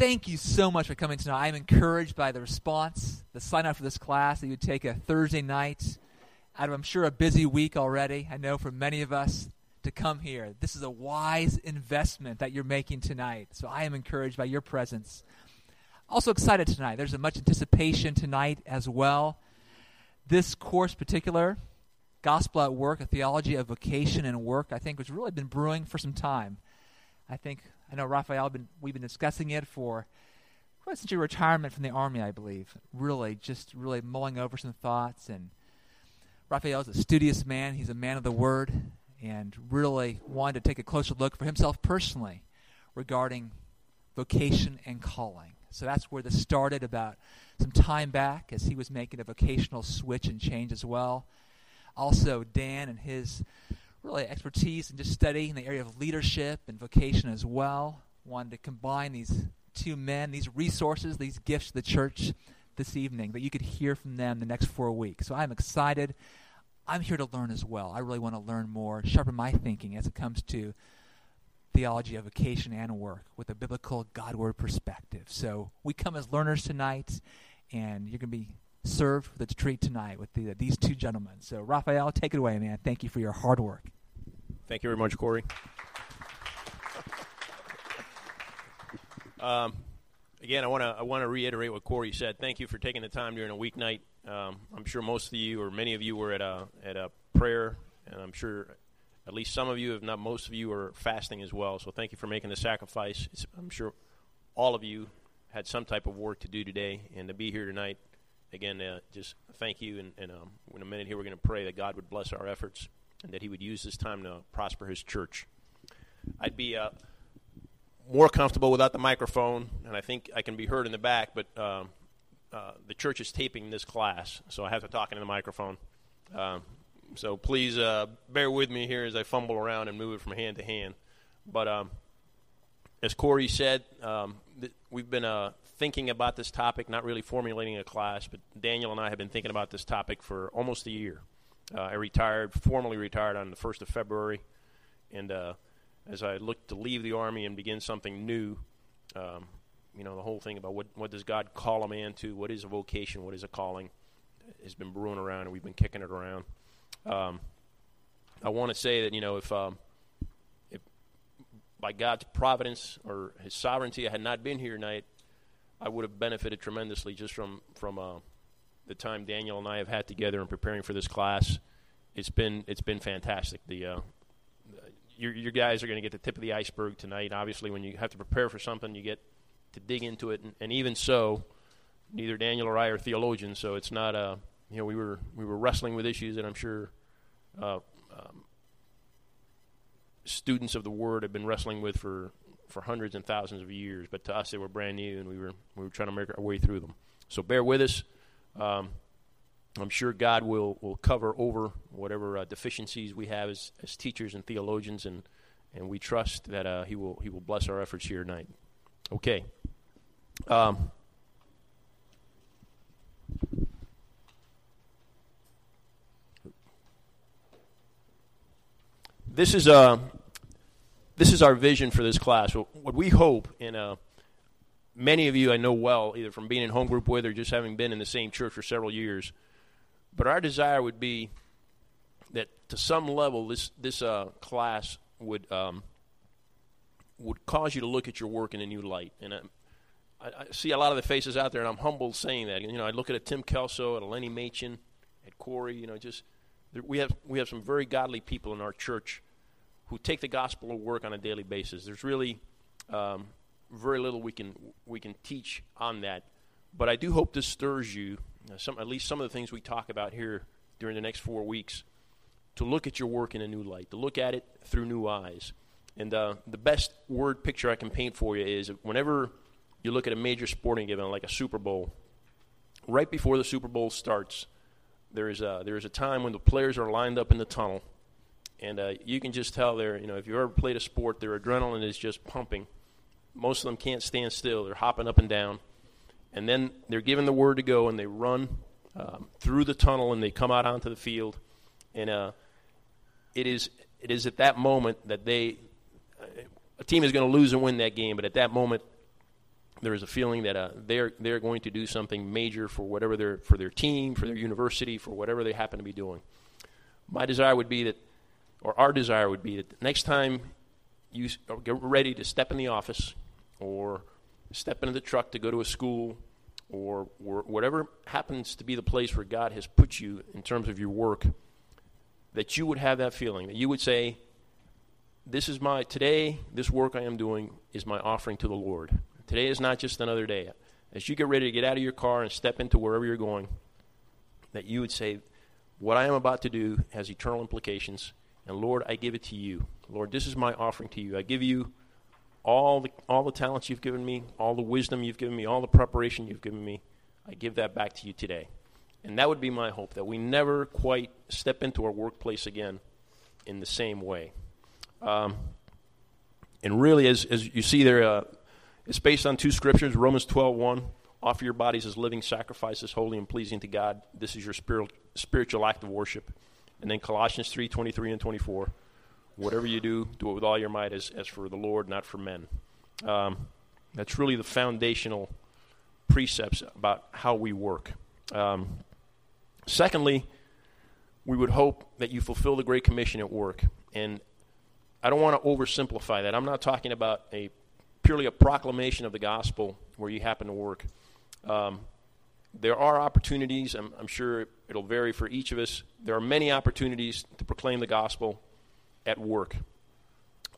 thank you so much for coming tonight. I'm encouraged by the response, the sign up for this class that you would take a Thursday night out of, I'm sure, a busy week already. I know for many of us to come here. This is a wise investment that you're making tonight. So I am encouraged by your presence. Also excited tonight. There's a much anticipation tonight as well. This course, particular, Gospel at Work, a theology of vocation and work, I think, has really been brewing for some time. I think I know Raphael. Been, we've been discussing it for quite since your retirement from the army, I believe. Really, just really mulling over some thoughts. And Raphael is a studious man. He's a man of the word, and really wanted to take a closer look for himself personally regarding vocation and calling. So that's where this started about some time back as he was making a vocational switch and change as well. Also, Dan and his really expertise and just study in the area of leadership and vocation as well. Wanted to combine these two men, these resources, these gifts to the church this evening that you could hear from them the next four weeks. So I'm excited. I'm here to learn as well. I really want to learn more, sharpen my thinking as it comes to theology of vocation and work with a biblical Godward perspective. So we come as learners tonight, and you're going to be served with a treat tonight with the, these two gentlemen. So, Raphael, take it away, man. Thank you for your hard work. Thank you very much, Corey. Um, again, I want to I want to reiterate what Corey said. Thank you for taking the time during a weeknight. Um, I'm sure most of you, or many of you, were at a at a prayer, and I'm sure at least some of you, if not most of you, are fasting as well. So thank you for making the sacrifice. It's, I'm sure all of you had some type of work to do today, and to be here tonight again, uh, just thank you. And, and um, in a minute here, we're going to pray that God would bless our efforts and that He would use this time to prosper His church. I'd be uh, more comfortable without the microphone, and I think I can be heard in the back, but um, uh, the church is taping this class, so I have to talk into the microphone. Um, so please uh, bear with me here as I fumble around and move it from hand to hand. But um, as Corey said, um, th- we've been uh, thinking about this topic, not really formulating a class, but Daniel and I have been thinking about this topic for almost a year. Uh, I retired, formally retired on the 1st of February, and uh, as I looked to leave the Army and begin something new, um, you know, the whole thing about what, what does God call a man to, what is a vocation, what is a calling, has been brewing around, and we've been kicking it around. Um, I want to say that, you know, if, um, if by God's providence or His sovereignty I had not been here tonight, I would have benefited tremendously just from from uh, the time Daniel and I have had together in preparing for this class. It's been it's been fantastic. The uh, your, your guys are going to get the tip of the iceberg tonight. Obviously, when you have to prepare for something, you get to dig into it, and, and even so, neither Daniel or I are theologians, so it's not a uh, you know we were we were wrestling with issues that I'm sure uh, um, students of the Word have been wrestling with for for hundreds and thousands of years, but to us they were brand new, and we were we were trying to make our way through them. So bear with us. Um, I'm sure God will, will cover over whatever uh, deficiencies we have as, as teachers and theologians, and, and we trust that uh, He will He will bless our efforts here tonight. Okay. Um, this is a uh, this is our vision for this class. What we hope, and uh, many of you I know well, either from being in home group with or just having been in the same church for several years, but our desire would be that to some level this this uh, class would um, would cause you to look at your work in a new light. And I, I, see a lot of the faces out there, and I'm humbled saying that. You know, I look at a Tim Kelso, at a Lenny Machin, at Corey. You know, just we have we have some very godly people in our church who take the gospel of work on a daily basis. There's really um, very little we can we can teach on that, but I do hope this stirs you. Some at least some of the things we talk about here during the next four weeks to look at your work in a new light, to look at it through new eyes. And uh, the best word picture I can paint for you is whenever you look at a major sporting event like a Super Bowl, right before the Super Bowl starts, there is a, there is a time when the players are lined up in the tunnel and uh, you can just tell they're you know if you've ever played a sport, their adrenaline is just pumping. Most of them can't stand still; they're hopping up and down, and then they're given the word to go, and they run um, through the tunnel and they come out onto the field, and uh, it is it is at that moment that they a team is going to lose and win that game, but at that moment there is a feeling that uh, they're they're going to do something major for whatever their for their team, for their university, for whatever they happen to be doing. My desire would be that, or our desire would be that next time you get ready to step in the office, or step into the truck to go to a school, or, or whatever happens to be the place where God has put you in terms of your work, that you would have that feeling that you would say, "This is my today. This work I am doing is my offering to the Lord." Today is not just another day. As you get ready to get out of your car and step into wherever you're going, that you would say, What I am about to do has eternal implications, and Lord, I give it to you. Lord, this is my offering to you. I give you all the, all the talents you've given me, all the wisdom you've given me, all the preparation you've given me. I give that back to you today. And that would be my hope, that we never quite step into our workplace again in the same way. Um, and really, as, as you see there, uh, it's based on two scriptures Romans 12 1. Offer your bodies as living sacrifices, holy and pleasing to God. This is your spiritual, spiritual act of worship. And then Colossians 3 23 and 24. Whatever you do, do it with all your might as, as for the Lord, not for men. Um, that's really the foundational precepts about how we work. Um, secondly, we would hope that you fulfill the Great Commission at work. And I don't want to oversimplify that. I'm not talking about a purely a proclamation of the gospel where you happen to work. Um, there are opportunities, I'm, I'm, sure it'll vary for each of us. There are many opportunities to proclaim the gospel at work.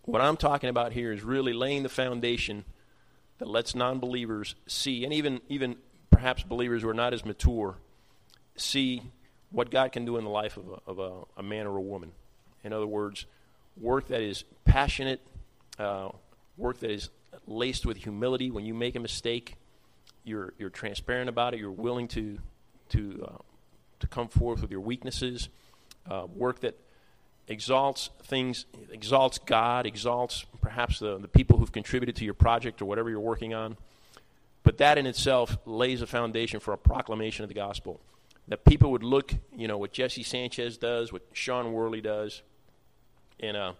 What I'm talking about here is really laying the foundation that lets non believers see, and even, even perhaps believers who are not as mature, see what God can do in the life of a, of a, a man or a woman. In other words, work that is passionate, uh, work that is laced with humility. When you make a mistake, you're you're transparent about it. You're willing to to uh, to come forth with your weaknesses. Uh, work that exalts things, exalts God, exalts perhaps the, the people who've contributed to your project or whatever you're working on. But that in itself lays a foundation for a proclamation of the gospel. That people would look, you know, what Jesse Sanchez does, what Sean Worley does, and, uh,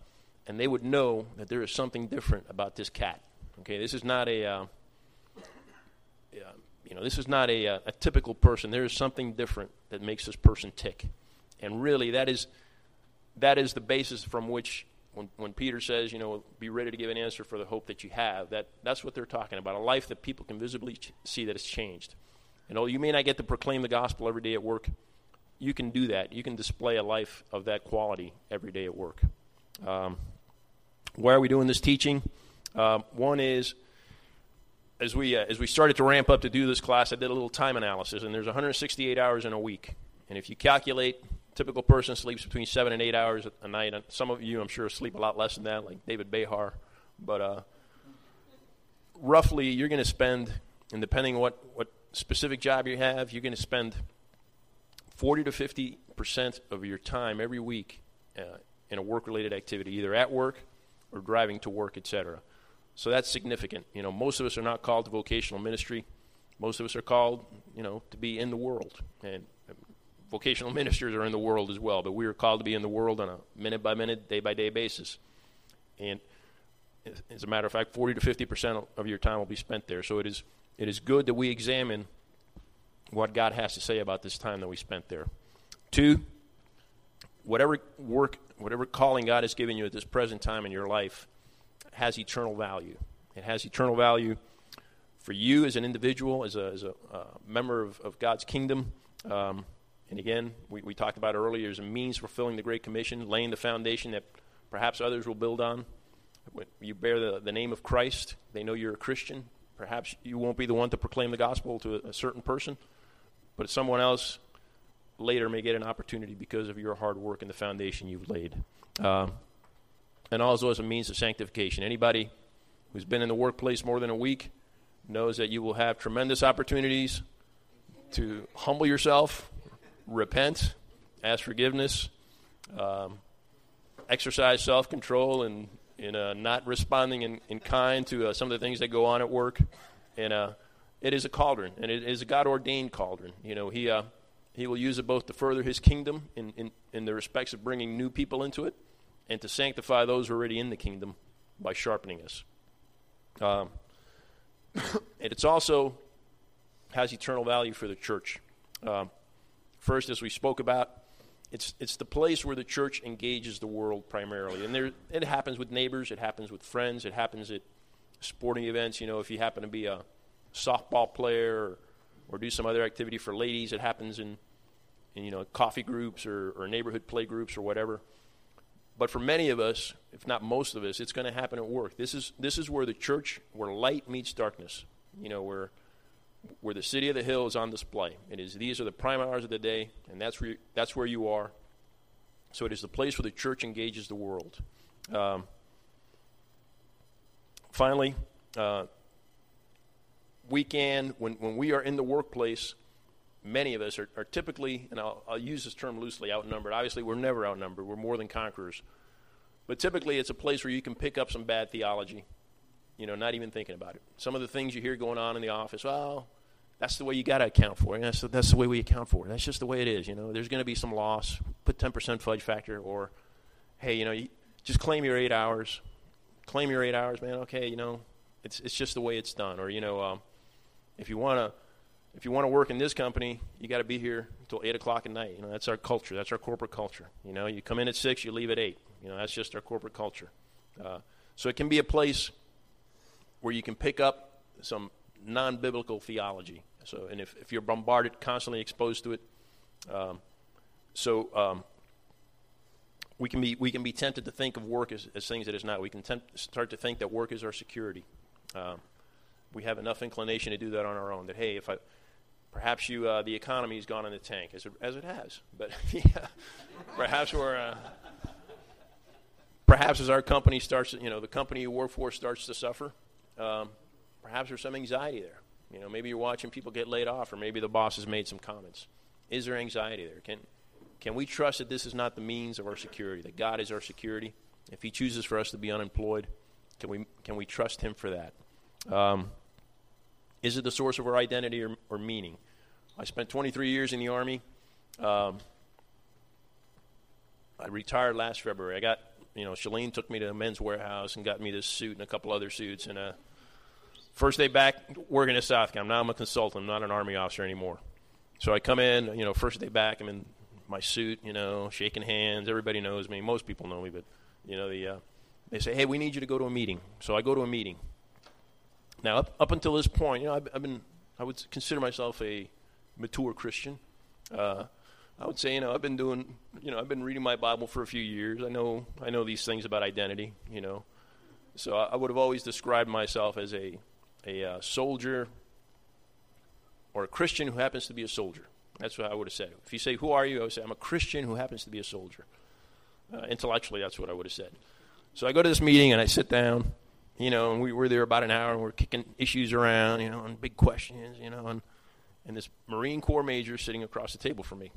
and they would know that there is something different about this cat. Okay, this is not a, uh, you know, this is not a, uh, a typical person. There is something different that makes this person tick, and really, that is that is the basis from which, when, when Peter says, you know, be ready to give an answer for the hope that you have. That that's what they're talking about—a life that people can visibly ch- see that it's changed. And although you may not get to proclaim the gospel every day at work, you can do that. You can display a life of that quality every day at work. Um, why are we doing this teaching? Um, one is as we uh, as we started to ramp up to do this class, I did a little time analysis, and there's 168 hours in a week. And if you calculate, typical person sleeps between seven and eight hours a night. And some of you, I'm sure, sleep a lot less than that, like David Behar. But uh, roughly, you're going to spend, and depending what what specific job you have, you're going to spend 40 to 50 percent of your time every week uh, in a work-related activity, either at work or driving to work, etc. So that's significant. You know, most of us are not called to vocational ministry. Most of us are called, you know, to be in the world. And vocational ministers are in the world as well, but we are called to be in the world on a minute by minute, day by day basis. And as a matter of fact, 40 to 50 percent of your time will be spent there. So it is, it is good that we examine what God has to say about this time that we spent there. Two, whatever work, whatever calling God has given you at this present time in your life, has eternal value. It has eternal value for you as an individual, as a, as a uh, member of, of, God's kingdom. Um, and again, we, we talked about earlier as a means fulfilling the Great Commission, laying the foundation that perhaps others will build on. When you bear the, the name of Christ, they know you're a Christian. Perhaps you won't be the one to proclaim the gospel to a, a certain person, but someone else later may get an opportunity because of your hard work and the foundation you've laid. Uh, and also as a means of sanctification. Anybody who's been in the workplace more than a week knows that you will have tremendous opportunities to humble yourself, repent, ask forgiveness, um, exercise self control, and in uh, not responding in, in kind to uh, some of the things that go on at work. And uh, it is a cauldron, and it is a God ordained cauldron. You know, He, uh, he will use it both to further His kingdom in, in, in the respects of bringing new people into it and to sanctify those already in the kingdom by sharpening us. Um, and it's also has eternal value for the church. Um, first, as we spoke about, it's it's the place where the church engages the world primarily, and there it happens with neighbors, it happens with friends, it happens at sporting events. You know, if you happen to be a softball player or, or do some other activity for ladies, it happens in, in you know coffee groups or, or neighborhood play groups or whatever. But for many of us, if not most of us, it's going to happen at work. This is this is where the church, where light meets darkness. You know, where where the city of the hill is on display. It is these are the prime hours of the day, and that's where you, that's where you are. So it is the place where the church engages the world. Um, finally, uh, weekend when when we are in the workplace, many of us are, are typically, and I'll, I'll use this term loosely, outnumbered. Obviously, we're never outnumbered. We're more than conquerors. But typically, it's a place where you can pick up some bad theology you know, not even thinking about it. Some of the things you hear going on in the office, well, that's the way you got to account for it. That's the, that's the way we account for it. That's just the way it is. You know, there's going to be some loss. Put 10% fudge factor, or hey, you know, you just claim your eight hours. Claim your eight hours, man. Okay, you know, it's it's just the way it's done. Or you know, um, if you want to if you want to work in this company, you got to be here until eight o'clock at night. You know, that's our culture. That's our corporate culture. You know, you come in at six, you leave at eight. You know, that's just our corporate culture. Uh, so it can be a place where you can pick up some non biblical theology. So, and if, if you're bombarded, constantly exposed to it, um, so um, we can be we can be tempted to think of work as, as things that is not. We can tempt, start to think that work is our security. Um, we have enough inclination to do that on our own. That hey, if I perhaps you uh, the economy has gone in the tank as it, as it has, but yeah, perhaps we're. Uh, perhaps as our company starts, you know, the company you work for starts to suffer, um, perhaps there's some anxiety there. You know, maybe you're watching people get laid off, or maybe the boss has made some comments. Is there anxiety there? Can can we trust that this is not the means of our security? That God is our security. If He chooses for us to be unemployed, can we can we trust Him for that? Um, is it the source of our identity or, or, meaning? I spent 23 years in the army. Um, I retired last February. I got you know, Shalene took me to a Men's Wearhouse and got me this suit and a couple other suits. And uh, first day back working at Southcom. Now I'm a consultant, I'm not an Army officer anymore. So I come in, you know, first day back, I'm in my suit, you know, shaking hands. Everybody knows me. Most people know me, but, you know, the, uh, they say, hey, we need you to go to a meeting. So I go to a meeting. Now, up, up until this point, you know, I've, I've been, I would consider myself a mature Christian. Uh, I would say, you know, I've been doing, you know, I've been reading my Bible for a few years. I know, I know these things about identity, you know. So I, I would have always described myself as a, a uh, soldier or a Christian who happens to be a soldier. That's what I would have said. If you say, "Who are you?" I would say, "I'm a Christian who happens to be a soldier." Uh, intellectually, that's what I would have said. So I go to this meeting and I sit down, you know, and we were there about an hour and we're kicking issues around, you know, and big questions, you know, and and this Marine Corps major sitting across the table from me.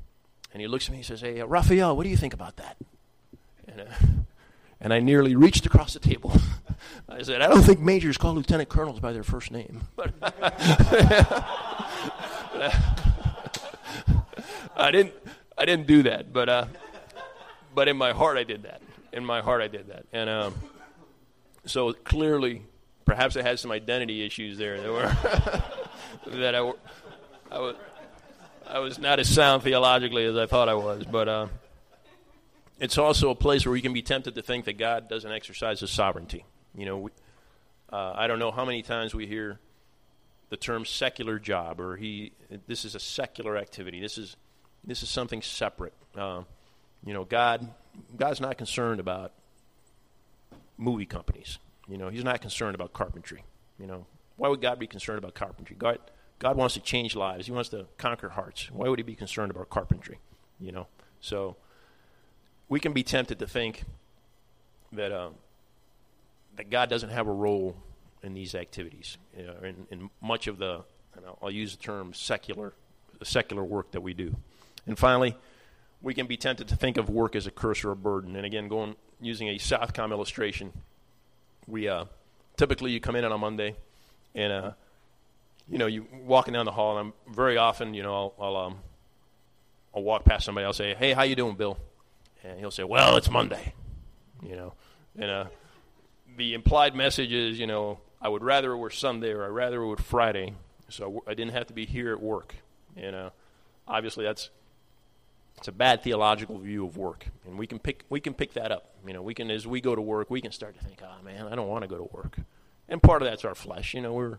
And he looks at me and says, Hey, uh, Raphael, what do you think about that? And, uh, and I nearly reached across the table. I said, I don't think majors call lieutenant colonels by their first name. But I didn't. I didn't do that, but uh, but in my heart I did that. In my heart I did that, and um, so clearly, perhaps I had some identity issues there that were that I, I was I was not as sound theologically as I thought I was, but uh, it's also a place where we can be tempted to think that God doesn't exercise His sovereignty. You know, we, uh, I don't know how many times we hear the term secular job, or he. This is a secular activity. This is this is something separate. Uh, you know, God God's not concerned about movie companies. You know, He's not concerned about carpentry. You know, why would God be concerned about carpentry? God God wants to change lives. He wants to conquer hearts. Why would he be concerned about carpentry? You know, so we can be tempted to think that uh, that God doesn't have a role in these activities. You know, in, in much of the, I'll use the term secular, the secular work that we do. And finally, we can be tempted to think of work as a curse or a burden. And again, going using a Southcom illustration, we uh, typically you come in on a Monday, and uh, you know, you walking down the hall, and I'm very often, you know, I'll, I'll um, I'll walk past somebody. I'll say, "Hey, how you doing, Bill?" And he'll say, "Well, it's Monday," you know, and uh, the implied message is, you know, I would rather it were Sunday or I'd rather it were Friday, so I didn't have to be here at work. And uh, obviously, that's it's a bad theological view of work, and we can pick we can pick that up. You know, we can as we go to work, we can start to think, oh man, I don't want to go to work, and part of that's our flesh. You know, we're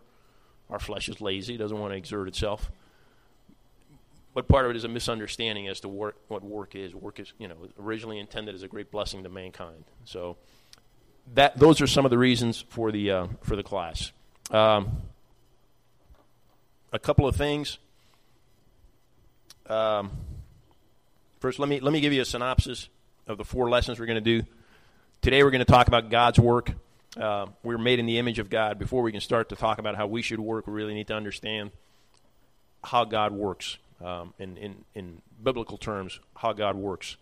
our flesh is lazy, doesn't want to exert itself. But part of it is a misunderstanding as to work, what work is. Work is, you know, originally intended as a great blessing to mankind. So that those are some of the reasons for the uh, for the class. Um, a couple of things. Um, first, let me let me give you a synopsis of the four lessons we're going to do. Today, we're going to talk about God's work. Uh, we're made in the image of God. Before we can start to talk about how we should work, we really need to understand how God works um, in, in, in biblical terms, how God works.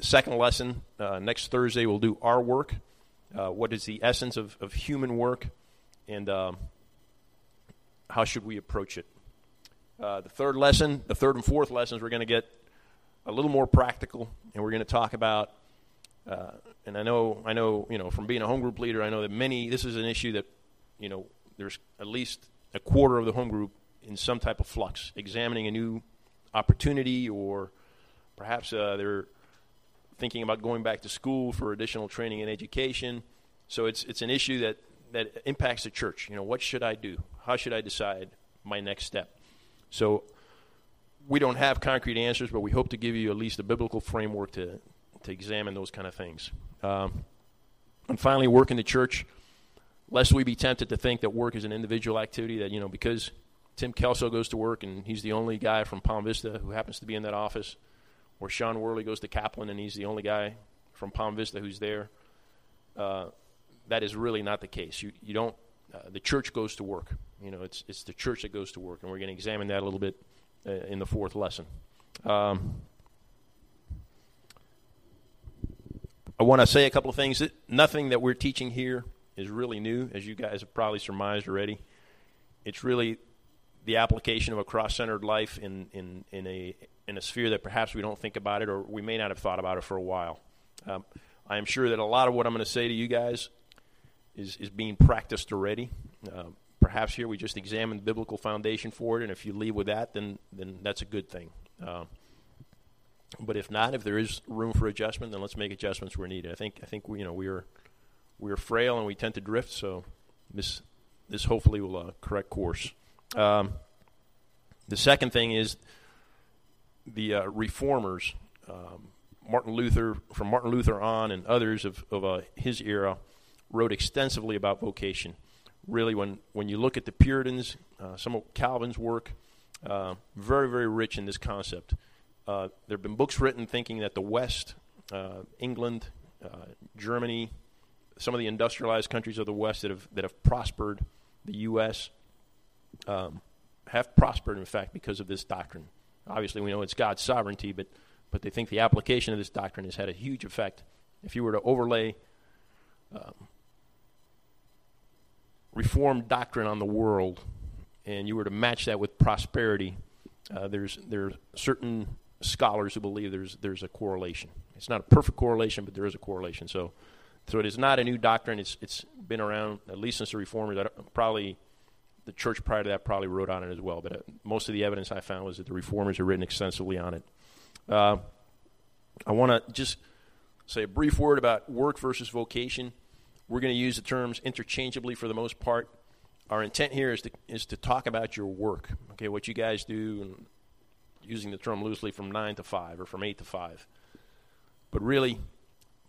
Second lesson, uh, next Thursday, we'll do our work. Uh, what is the essence of, of human work, and um, how should we approach it? Uh, the third lesson, the third and fourth lessons, we're going to get a little more practical, and we're going to talk about. Uh, and I know, I know, you know, from being a home group leader, I know that many. This is an issue that, you know, there's at least a quarter of the home group in some type of flux, examining a new opportunity, or perhaps uh, they're thinking about going back to school for additional training and education. So it's it's an issue that that impacts the church. You know, what should I do? How should I decide my next step? So we don't have concrete answers, but we hope to give you at least a biblical framework to to examine those kind of things. Um, and finally, work in the church. Lest we be tempted to think that work is an individual activity, that, you know, because Tim Kelso goes to work and he's the only guy from Palm Vista who happens to be in that office, or Sean Worley goes to Kaplan and he's the only guy from Palm Vista who's there. Uh, that is really not the case. You, you don't. Uh, the church goes to work. You know, it's it's the church that goes to work, and we're going to examine that a little bit in the fourth lesson. Um, I want to say a couple of things. That nothing that we're teaching here is really new, as you guys have probably surmised already. It's really the application of a cross-centered life in, in, in a in a sphere that perhaps we don't think about it or we may not have thought about it for a while. Um, I am sure that a lot of what I'm going to say to you guys is, is being practiced already. Uh, perhaps here we just examine the biblical foundation for it, and if you leave with that, then, then that's a good thing. Uh, but if not, if there is room for adjustment, then let's make adjustments where needed. I think I think we, you know we are we are frail and we tend to drift, so this this hopefully will uh, correct course. Um, the second thing is the uh, reformers, um, Martin Luther, from Martin Luther on, and others of, of uh, his era, wrote extensively about vocation. Really, when, when you look at the Puritans, uh, some of Calvin's work, uh, very, very rich in this concept. Uh, there have been books written thinking that the West, uh, England, Germany, some of the industrialized countries of the West that have, that have prospered, the U.S., um, have prospered, in fact, because of this doctrine. Obviously, we know it's God's sovereignty, but, but they think the application of this doctrine has had a huge effect. If you were to overlay um, Reformed doctrine on the world and you were to match that with prosperity, uh, there's, there are certain scholars who believe there's, there's a correlation. It's not a perfect correlation, but there is a correlation. So, so it is not a new doctrine. It's, it's been around at least since the Reformers. Probably the church prior to that probably wrote on it as well, but uh, most of the evidence I found was that the reformers had written extensively on it. Uh, I want to just say a brief word about work versus vocation. We're going to use the terms interchangeably for the most part. Our intent here is to is to talk about your work, okay, what you guys do, and using the term loosely from nine to five or from eight to five. But really,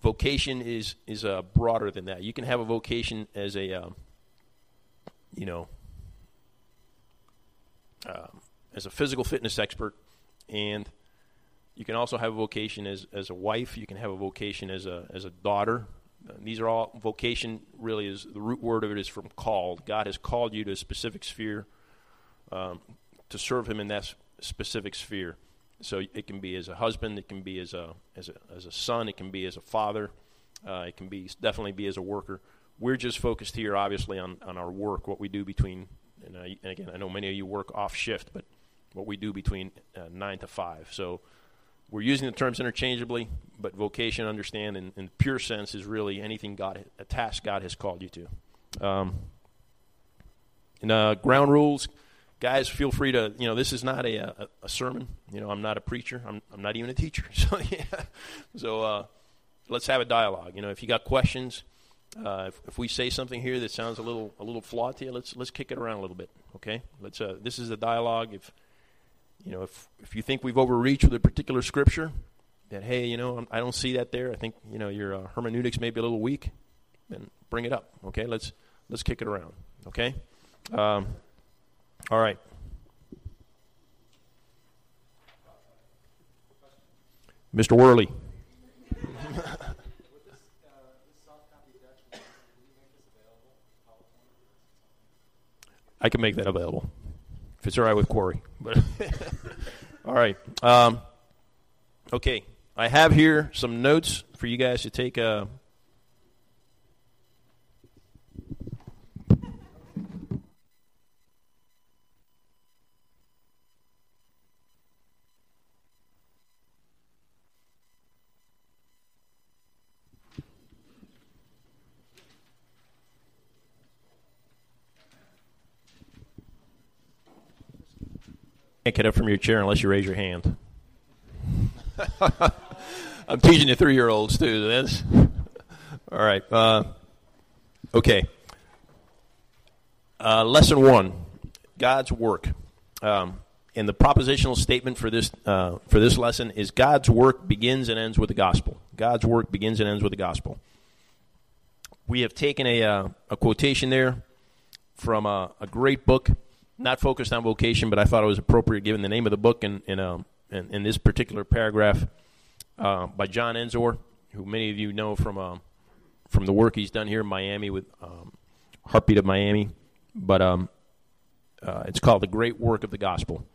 vocation is is uh, broader than that. You can have a vocation as a, uh, you know, um, as a physical fitness expert, and you can also have a vocation as, as a wife. You can have a vocation as a as a daughter. These are all vocation. Really, is the root word of it is from called. God has called you to a specific sphere um, to serve Him in that specific sphere. So it can be as a husband, it can be as a as a as a son, it can be as a father, uh, it can be definitely be as a worker. We're just focused here, obviously, on on our work, what we do between and, uh, and, again, I know many of you work off shift, but what we do between uh, nine to five. So we're using the terms interchangeably, but vocation, understand, in, in pure sense, is really anything God, a task God has called you to. Um, And, uh, ground rules, guys, feel free to. You know, this is not a, a, a sermon. You know, I'm not a preacher. I'm I'm not even a teacher. So yeah, so uh, let's have a dialogue. You know, if you got questions, uh, if, if we say something here that sounds a little a little flawed to you, let's let's kick it around a little bit. Okay, let's. Uh, this is a dialogue. If you know, if if you think we've overreached with a particular scripture, that hey, you know, I don't see that there. I think you know your uh, hermeneutics may be a little weak. Then bring it up. Okay, let's let's kick it around. Okay. Um, all right. Mr. Worley. I can make that available if it's all right with Corey. But all right. Um, okay, I have here some notes for you guys to take. Uh, can't get up from your chair unless you raise your hand. I'm teaching the three year olds too. That's all right. Uh, okay. Uh, lesson one: God's work. Um, and the propositional statement for this uh, for this lesson is God's work begins and ends with the gospel. God's work begins and ends with the gospel. We have taken a uh, a quotation there from a, a great book not focused on vocation, but I thought it was appropriate given the name of the book and in, uh, in, in, this particular paragraph uh, by John Ensor, who many of you know from uh, from the work he's done here in Miami with um, Heartbeat of Miami. But um, uh, it's called The Great Work of the Gospel.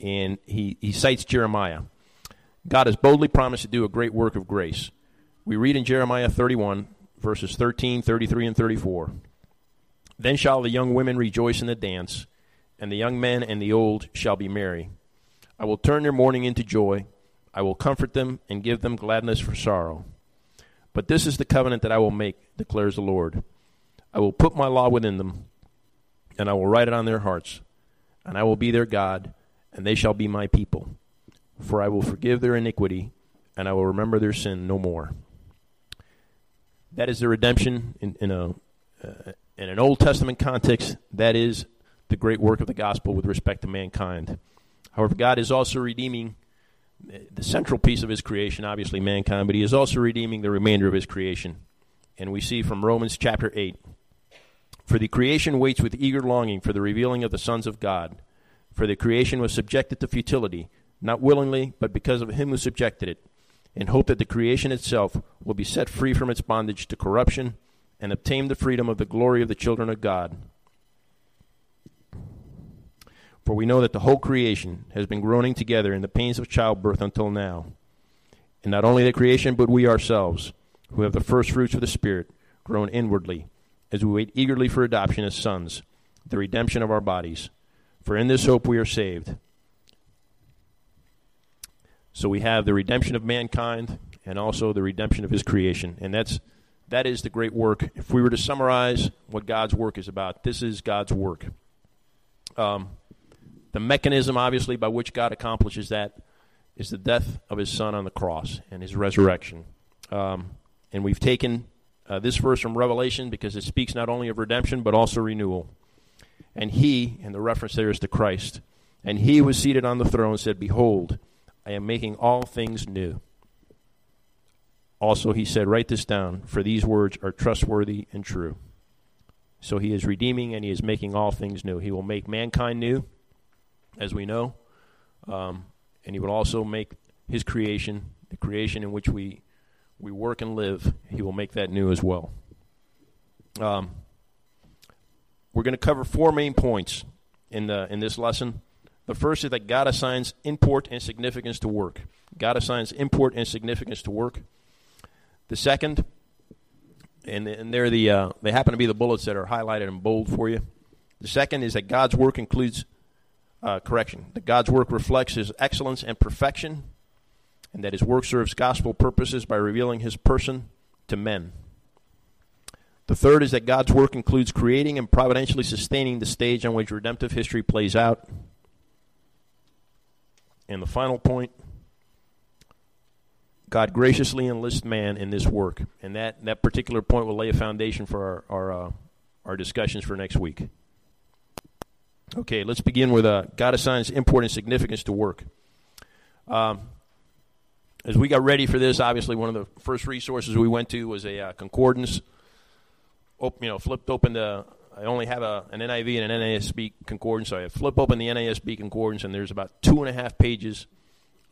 And he, he cites Jeremiah. God has boldly promised to do a great work of grace. We read in Jeremiah 31, verses 13, 33, and 34. Then shall the young women rejoice in the dance and the young men and the old shall be merry. I will turn their mourning into joy. I will comfort them and give them gladness for sorrow. But this is the covenant that I will make, declares the Lord. I will put my law within them, and I will write it on their hearts, and I will be their God, and they shall be my people. For I will forgive their iniquity, and I will remember their sin no more. That is the redemption in, in a uh, in an Old Testament context. That is the great work of the gospel with respect to mankind. However, God is also redeeming the central piece of his creation, obviously mankind, but he is also redeeming the remainder of his creation. And we see from Romans chapter 8 For the creation waits with eager longing for the revealing of the sons of God. For the creation was subjected to futility, not willingly, but because of him who subjected it, in hope that the creation itself will be set free from its bondage to corruption and obtain the freedom of the glory of the children of God. For we know that the whole creation has been groaning together in the pains of childbirth until now. And not only the creation, but we ourselves, who have the first fruits of the Spirit, groan inwardly, as we wait eagerly for adoption as sons, the redemption of our bodies. For in this hope we are saved. So we have the redemption of mankind and also the redemption of his creation. And that's that is the great work. If we were to summarize what God's work is about, this is God's work. Um, the mechanism, obviously, by which God accomplishes that is the death of his son on the cross and his resurrection. Um, and we've taken uh, this verse from Revelation because it speaks not only of redemption but also renewal. And he, and the reference there is to Christ, and he was seated on the throne and said, Behold, I am making all things new. Also, he said, Write this down, for these words are trustworthy and true. So he is redeeming and he is making all things new. He will make mankind new as we know. Um, and he will also make his creation, the creation in which we, we work and live, he will make that new as well. Um, we're going to cover four main points in, the, in this lesson. The first is that God assigns import and significance to work. God assigns import and significance to work. The second, and, and they're the, uh, they happen to be the bullets that are highlighted in bold for you. The second is that God's work includes uh, correction, that God's work reflects his excellence and perfection, and that his work serves gospel purposes by revealing his person to men. The third is that God's work includes creating and providentially sustaining the stage on which redemptive history plays out. And the final point God graciously enlists man in this work. And that, that particular point will lay a foundation for our, our, uh, our discussions for next week. Okay, let's begin with uh, God assigns important significance to work. Um, as we got ready for this, obviously one of the first resources we went to was a uh, concordance. Op- you know, flipped open the. I only have a, an NIV and an NASB concordance, so I flip open the NASB concordance, and there's about two and a half pages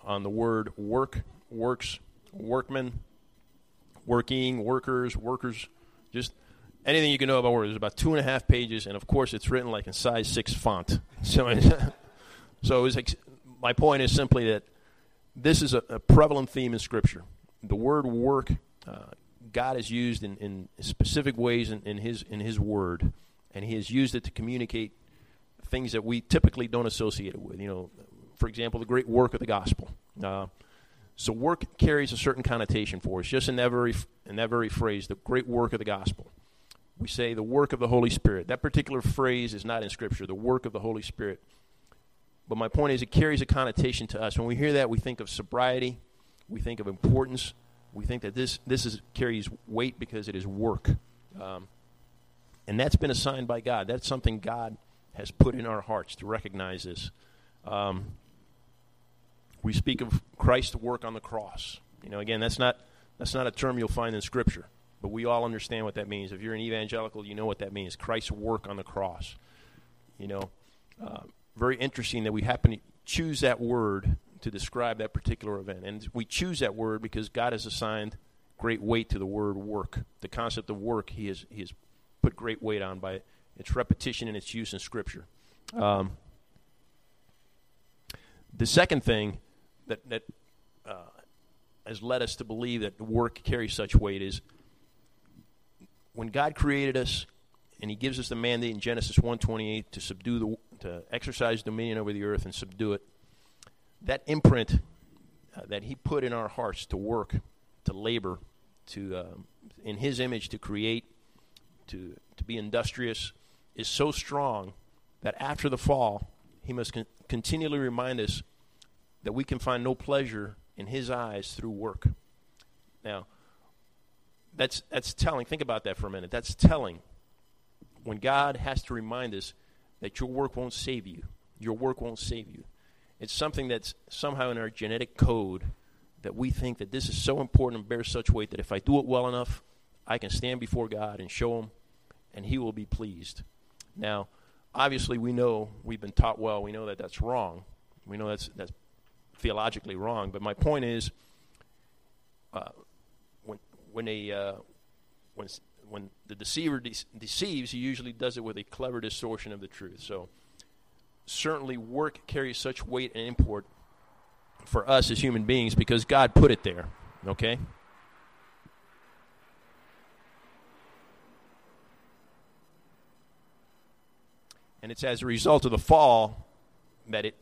on the word work, works, workmen, working, workers, workers, just anything you can know about work. There's about two and a half pages, and of course, it's written like in size six font. So, so ex- my point is simply that this is a, a, prevalent theme in Scripture. The word work, uh, God has used in, in specific ways in, in, His in His Word, and He has used it to communicate things that we typically don't associate it with. You know, for example, the great work of the gospel. Uh, so work carries a certain connotation for us, just in that very in that very phrase, the great work of the gospel we say the work of the Holy Spirit. That particular phrase is not in Scripture, the work of the Holy Spirit. But my point is, it carries a connotation to us. When we hear that, we think of sobriety, we think of importance, we think that this, this is, carries weight because it is work. Um, and that's been assigned by God. That's something God has put in our hearts to recognize this. Um, we speak of Christ's work on the cross. You know, again, that's not, that's not a term you'll find in Scripture. But we all understand what that means. If you're an evangelical, you know what that means. Christ's work on the cross. You know, uh, very interesting that we happen to choose that word to describe that particular event. And we choose that word because God has assigned great weight to the word work. The concept of work, He has, he has put great weight on by its repetition and its use in Scripture. Um, the second thing that, that uh, has led us to believe that work carries such weight is when God created us and he gives us the mandate in Genesis 1:28 to subdue the to exercise dominion over the earth and subdue it that imprint uh, that he put in our hearts to work to labor to uh, in his image to create to to be industrious is so strong that after the fall he must con- continually remind us that we can find no pleasure in his eyes through work. Now that's, that's telling. Think about that for a minute. That's telling. When God has to remind us that your work won't save you, your work won't save you. It's something that's somehow in our genetic code that we think that this is so important and bears such weight that if I do it well enough, I can stand before God and show Him, and He will be pleased. Now, obviously, we know we've been taught well. We know that that's wrong. We know that's that's theologically wrong. But my point is, uh, when a uh, when when the deceiver de- deceives, he usually does it with a clever distortion of the truth. So certainly, work carries such weight and import for us as human beings because God put it there. Okay. And it's as a result of the fall that it,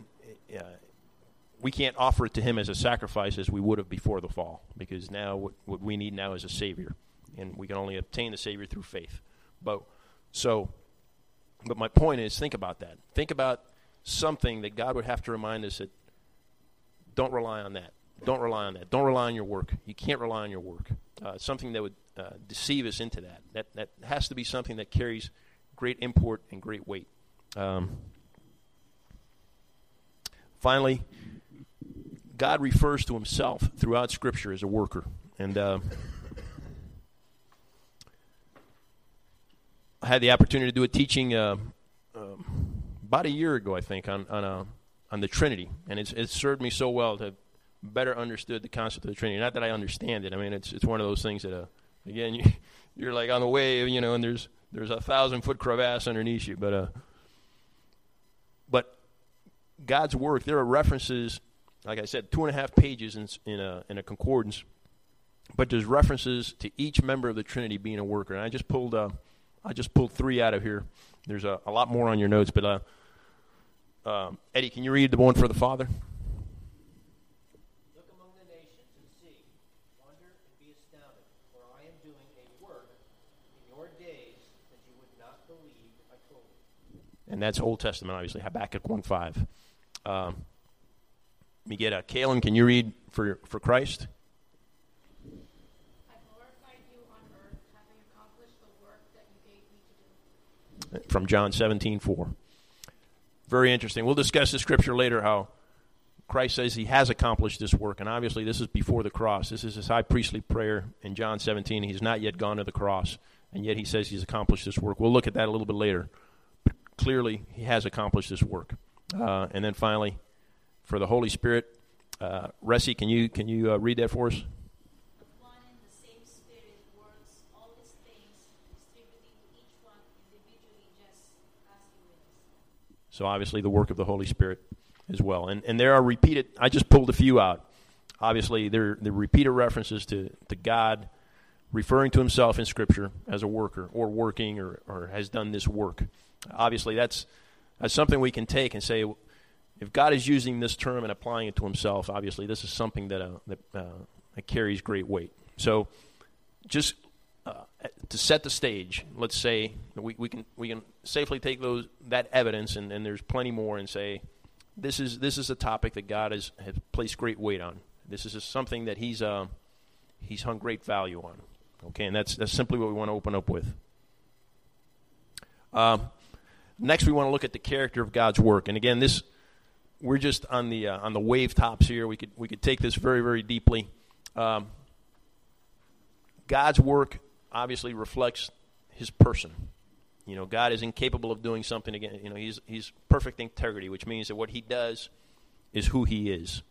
uh, we can't offer it to him as a sacrifice as we would have before the fall because now what, what we need now is a savior and we can only obtain the savior through faith. But so but my point is think about that. Think about something that god would have to remind us that don't rely on that. Don't rely on that. Don't rely on your work. You can't rely on your work. Uh, something that would uh, deceive us into that. That that has to be something that carries great import and great weight. Um, finally God refers to himself throughout Scripture as a worker. And uh, I had the opportunity to do a teaching uh, uh, about a year ago, I think, on on, uh, on the Trinity, and it's served me so well to better understood the concept of the Trinity. Not that I understand it. I mean, it's it's one of those things that, uh, again, you, you're like on the wave, you know, and there's there's a thousand foot crevasse underneath you, but uh, but God's work. There are references like I said, two and a half pages in, in, a, in a concordance, but there's references to each member of the Trinity being a worker. And I just pulled, uh, I just pulled three out of here. There's a, a lot more on your notes, but uh, um, Eddie, can you read the one for the Father? Look among the nations and see, wonder and be astounded, for I am doing a work in your days that you would not believe I told. And that's Old Testament, obviously, Habakkuk 1 5. Um, me get a Kalen, can you read for, for Christ? I glorified you on earth, having accomplished the work that you gave me to do. From John 17 4. Very interesting. We'll discuss the scripture later how Christ says he has accomplished this work, and obviously this is before the cross. This is his high priestly prayer in John 17. He's not yet gone to the cross, and yet he says he's accomplished this work. We'll look at that a little bit later. But clearly, he has accomplished this work. Uh, and then finally, for the Holy Spirit, uh, Ressi, can you can you uh, read that for us? One and the same Spirit works all these things, distributing to each one individually just as He wills. So obviously the work of the Holy Spirit as well. And and there are repeated I just pulled a few out. Obviously there the repeated references to, to God referring to himself in scripture as a worker or working or, or has done this work. Obviously that's that's something we can take and say if God is using this term and applying it to himself, obviously this is something that uh, that, uh, that carries great weight. So just uh, to set the stage, let's say we, we can we can safely take those that evidence, and, and there's plenty more, and say this is this is a topic that God has, has placed great weight on. This is something that He's uh, He's hung great value on. Okay, and that's that's simply what we want to open up with. Um, next, we want to look at the character of God's work, and again, this we're just on the uh, on the wave tops here. We could we could take this very very deeply. Um, God's work obviously reflects his person. You know, God is incapable of doing something again. You know, he's he's perfect integrity, which means that what he does is who he is.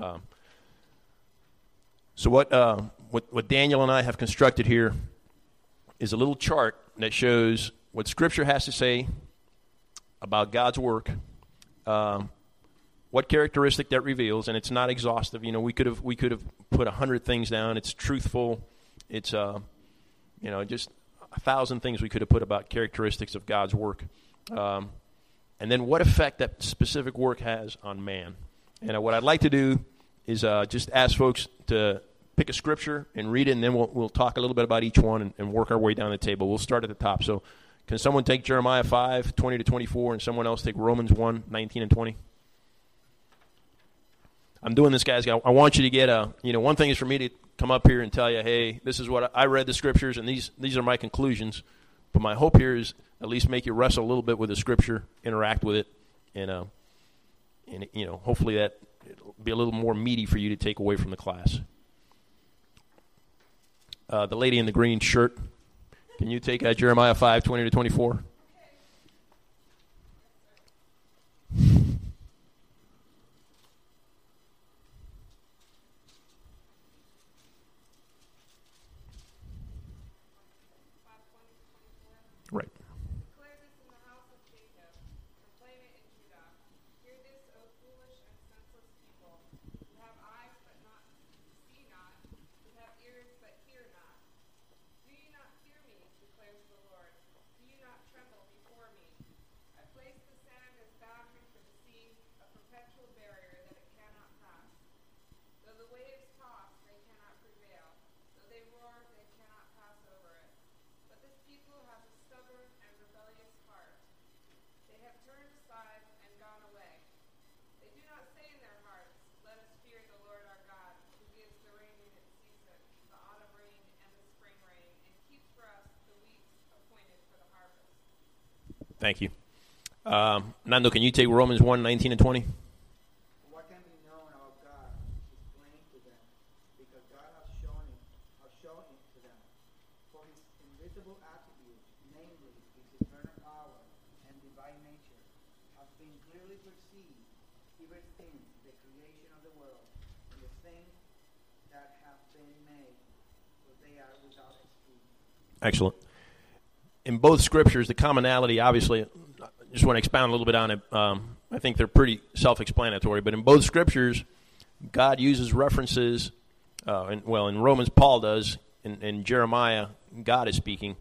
Um, so what, uh, what what Daniel and I have constructed here is a little chart that shows what Scripture has to say about God's work, um, what characteristic that reveals, and it's not exhaustive. You know, we could have we could have put a hundred things down. It's truthful. It's uh, you know, just a thousand things we could have put about characteristics of God's work, um, and then what effect that specific work has on man. And uh, what I'd like to do is uh, just ask folks to pick a scripture and read it, and then we'll we'll talk a little bit about each one and, and work our way down the table. We'll start at the top. So, can someone take Jeremiah 5, 20 to 24, and someone else take Romans 1, 19 and 20? I'm doing this, guys. I want you to get a, you know, one thing is for me to come up here and tell you, hey, this is what I, read the scriptures and these these are my conclusions. But my hope here is at least make you wrestle a little bit with the scripture, interact with it, and uh, and you know, hopefully that it'll be a little more meaty for you to take away from the class. Uh, the lady in the green shirt, can you take uh, Jeremiah 5, 20 to 24? Right. Declare this in the house of Jacob, proclaim it in Judah. Hear this, O foolish and senseless people, who have eyes but not see not, who have ears but hear not. Do you not hear me, declares the Lord? Do you not tremble before me? I place the sand as boundary for the sea, a perpetual barrier that it cannot pass. Though the waves toss, they cannot prevail. Though they roar, they cannot pass over it. But this people has a stubborn and rebellious heart. They have turned aside and gone away. They do not say in their hearts, Let us fear the Lord our God, who gives the rain in its season, the autumn rain and the spring rain, and keeps for us the weeks appointed for the harvest. Thank you. Um, Nando, can you take Romans 1, 19 and 20? What can be known about God is to them, because God has shown it, has shown it to them. For his invisible attributes, namely his eternal power and divine nature, have been clearly perceived ever since the creation of the world and the things that have been made, for they are without excuse. Excellent. In both scriptures, the commonality, obviously, I just want to expound a little bit on it. Um, I think they're pretty self explanatory, but in both scriptures, God uses references, uh, well, in Romans, Paul does, in, in Jeremiah, God is speaking,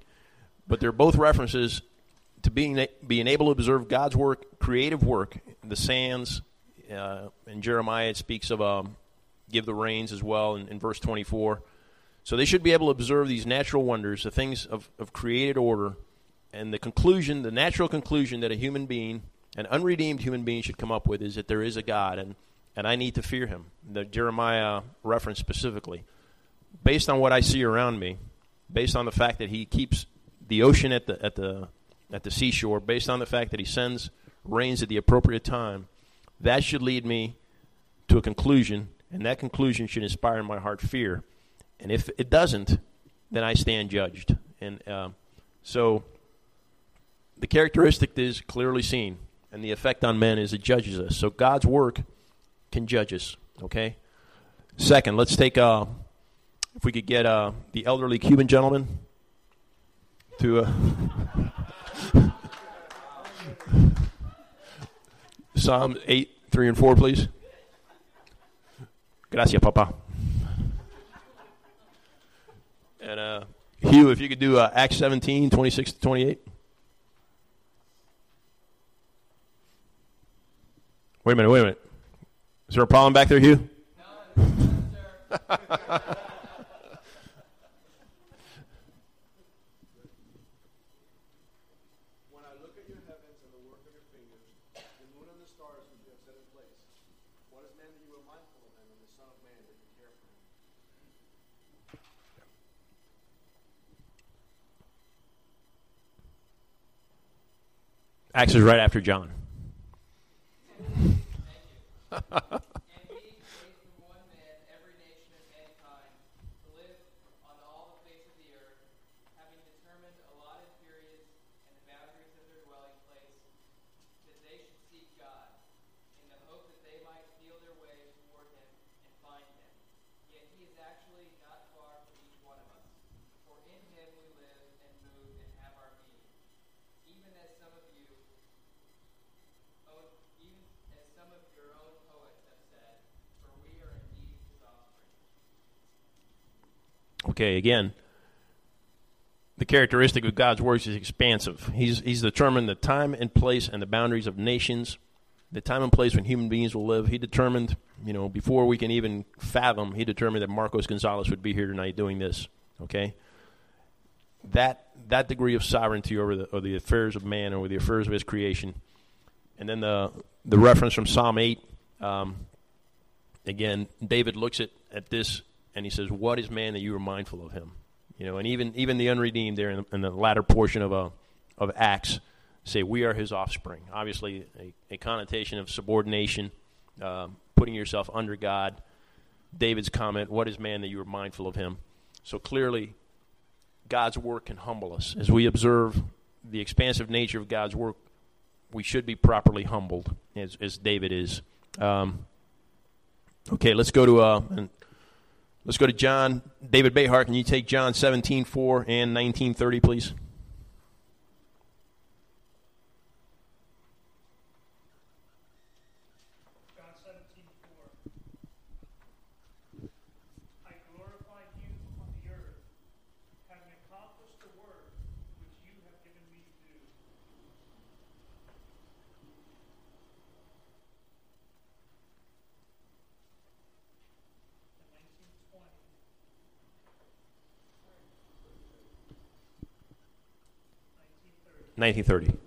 but they're both references to being, being able to observe God's work, creative work, the sands. Uh, in Jeremiah, it speaks of um, give the rains as well in, in verse 24. So they should be able to observe these natural wonders, the things of, of created order, and the conclusion, the natural conclusion that a human being, an unredeemed human being, should come up with is that there is a God, and and I need to fear Him. The Jeremiah reference specifically, based on what I see around me, based on the fact that He keeps the ocean at the at the at the seashore, based on the fact that He sends rains at the appropriate time, that should lead me to a conclusion, and that conclusion should inspire in my heart fear. And if it doesn't, then I stand judged. And uh, so the characteristic is clearly seen, and the effect on men is it judges us. So God's work can judge us. Okay. Second, let's take uh, if we could get uh, the elderly Cuban gentleman to. Uh, Psalm 8, 3 and 4, please. Gracias, Papa. And uh, Hugh, if you could do uh, Acts 17, 26 to 28. Wait a minute, wait a minute. Is there a problem back there, Hugh? When I look at your heavens and the work of your fingers, the moon and the stars which you have set in place, what is man that you are mindful of him, and the Son of Man that you care for him? Acts is right after John. And he created from one man every nation of mankind to live on all the face of the earth, having determined allotted periods and the boundaries of their dwelling place, that they should seek God, in the hope that they might feel their way toward him and find him. Yet he is actually not far from each one of us, for in him we live and move and have our being. Even as some of you own, even as some of your own poets have said, for we are indeed his offspring. Okay, again, the characteristic of God's works is expansive. He's, he's determined the time and place and the boundaries of nations, the time and place when human beings will live. He determined, you know, before we can even fathom, he determined that Marcos Gonzalez would be here tonight doing this. Okay? That, that degree of sovereignty over the, over the affairs of man, over the affairs of his creation. And then the, the reference from Psalm 8, um, again, David looks at, at this and he says, "What is man that you are mindful of him?" You know, and even even the unredeemed there in the, in the latter portion of a of Acts say, "We are his offspring." Obviously, a, a connotation of subordination, uh, putting yourself under God. David's comment, "What is man that you are mindful of him?" So clearly, God's work can humble us as we observe the expansive nature of God's work. We should be properly humbled, as, as David is. Um, okay, let's go to uh, and Let's go to John. David Behar, can you take John 17, 4 and 1930, please? John seventeen four. I glorified you on the earth, having accomplished the work which you have given me to do. And nineteen twenty. Nineteen thirty. 1930.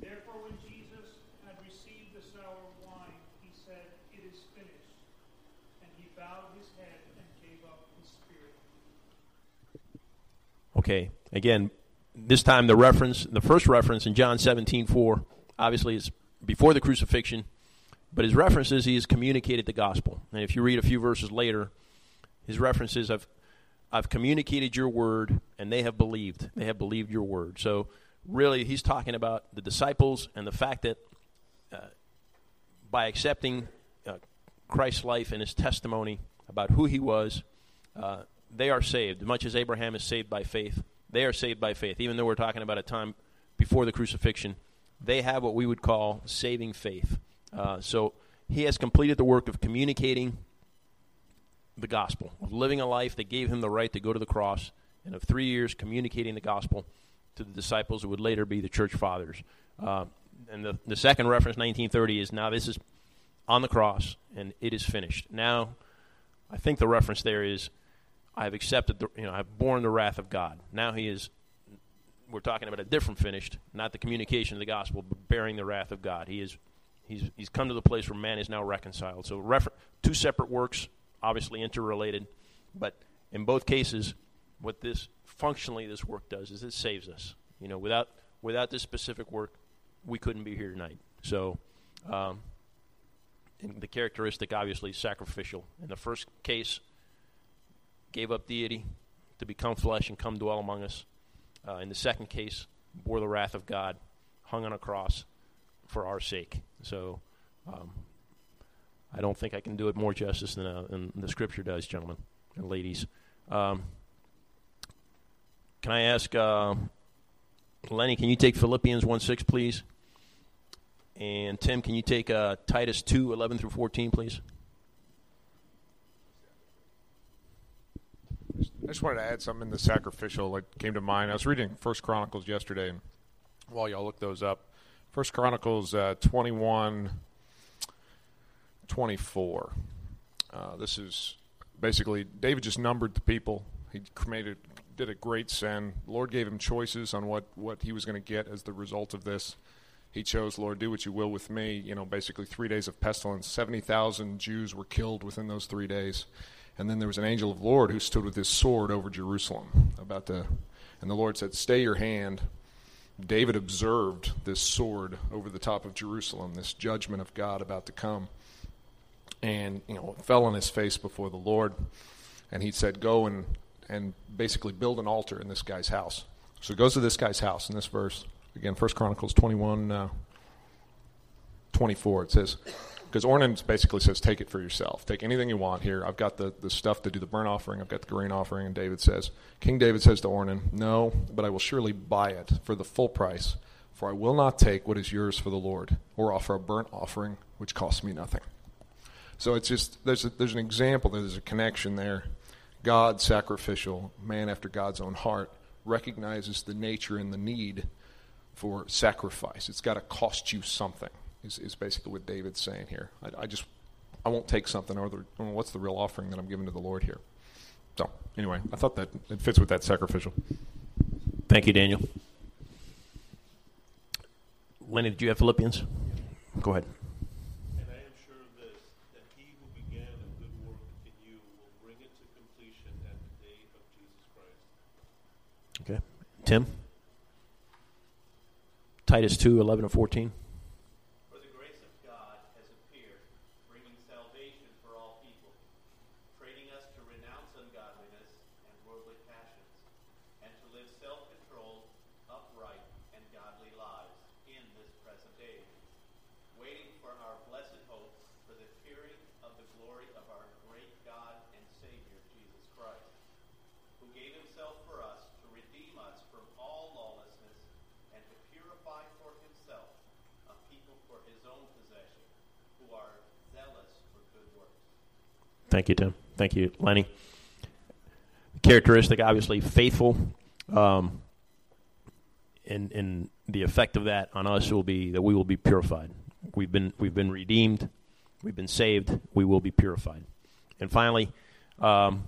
Therefore, when Jesus had received the sour wine, he said, It is finished. And he bowed his head and gave up his spirit. Okay, again, this time the reference, the first reference in John 17, 4, obviously is before the crucifixion, but his reference is he has communicated the gospel. And if you read a few verses later, his reference is, I've, I've communicated your word, and they have believed. They have believed your word. So, really, he's talking about the disciples and the fact that uh, by accepting uh, Christ's life and his testimony about who he was, uh, they are saved. Much as Abraham is saved by faith, they are saved by faith. Even though we're talking about a time before the crucifixion, they have what we would call saving faith. Uh, so he has completed the work of communicating the gospel, of living a life that gave him the right to go to the cross, and of three years communicating the gospel to the disciples who would later be the church fathers. Uh, and the, the second reference, 1930, is now this is on the cross, and it is finished. Now, I think the reference there is, I have accepted, the, you know, I've borne the wrath of God. Now he is, we're talking about a different finished, not the communication of the gospel, but bearing the wrath of God. He is, he's, he's come to the place where man is now reconciled. So refer- two separate works, obviously interrelated, but in both cases, what this functionally this work does is it saves us. You know, without without this specific work, we couldn't be here tonight. So, um, the characteristic obviously sacrificial. In the first case, gave up deity to become flesh and come dwell among us. Uh, in the second case, bore the wrath of God, hung on a cross for our sake. So, um, I don't think I can do it more justice than, uh, than the Scripture does, gentlemen and ladies. Um, can I ask uh, Lenny? Can you take Philippians one six, please? And Tim, can you take uh, Titus two eleven through fourteen, please? I just wanted to add something in the sacrificial that came to mind. I was reading First Chronicles yesterday, and while y'all look those up, First Chronicles uh, 21, 24. Uh, this is basically David just numbered the people. He made did a great sin. Lord gave him choices on what, what he was going to get as the result of this. He chose, Lord, do what you will with me. You know, basically three days of pestilence. 70,000 Jews were killed within those three days. And then there was an angel of the Lord who stood with his sword over Jerusalem. About to, and the Lord said, Stay your hand. David observed this sword over the top of Jerusalem, this judgment of God about to come. And, you know, fell on his face before the Lord. And he said, Go and, and basically build an altar in this guy's house. So he goes to this guy's house in this verse. Again, First Chronicles 21, uh, 24. It says, because Ornan basically says, take it for yourself. Take anything you want here. I've got the, the stuff to do the burnt offering. I've got the grain offering. And David says, King David says to Ornan, no, but I will surely buy it for the full price, for I will not take what is yours for the Lord, or offer a burnt offering which costs me nothing. So it's just, there's, a, there's an example, there's a connection there. God, sacrificial, man after God's own heart, recognizes the nature and the need for sacrifice. It's got to cost you something is, is basically what David's saying here. I, I just, I won't take something or the, well, what's the real offering that I'm giving to the Lord here? So, anyway, I thought that it fits with that sacrificial. Thank you, Daniel. Lenny, did you have Philippians? Go ahead. And I am sure of this, that he who began a good work in you will bring it to completion at the day of Jesus Christ. Okay. Tim? Titus 2 11 and 14. For the grace of God has appeared, bringing salvation for all people, training us to renounce ungodliness and worldly passions, and to live self-controlled, upright, and godly lives in this present age, waiting for our blessed hope for the appearing of the glory of our great God and Savior Jesus Christ, who gave himself for us to redeem us from all lawlessness and to purify for himself a people for his own possession, who are zealous for good works. Thank you, Tim. Thank you, Lenny. Characteristic, obviously, faithful. Um, and, and the effect of that on us will be that we will be purified. We've been, we've been redeemed. We've been saved. We will be purified. And finally, um,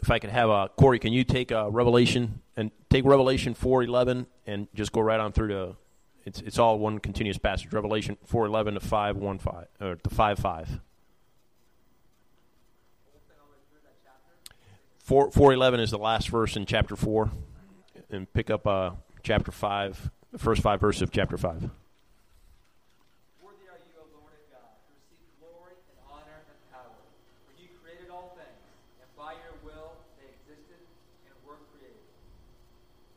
if I could have a Corey, can you take uh, Revelation and take Revelation four eleven and just go right on through to it's it's all one continuous passage. Revelation four eleven to five one five or to five five. Four four eleven is the last verse in chapter four, and pick up uh, chapter five, the first five verses of chapter five. Worthy are you, O Lord God, to receive glory and honor and power. For you created all things, and by your will they existed and were created.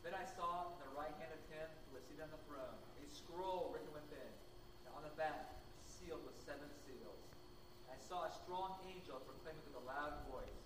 Then I saw in the right hand of him who was on the throne a scroll written within, and on the back sealed with seven seals. I saw a strong angel proclaiming with a loud voice,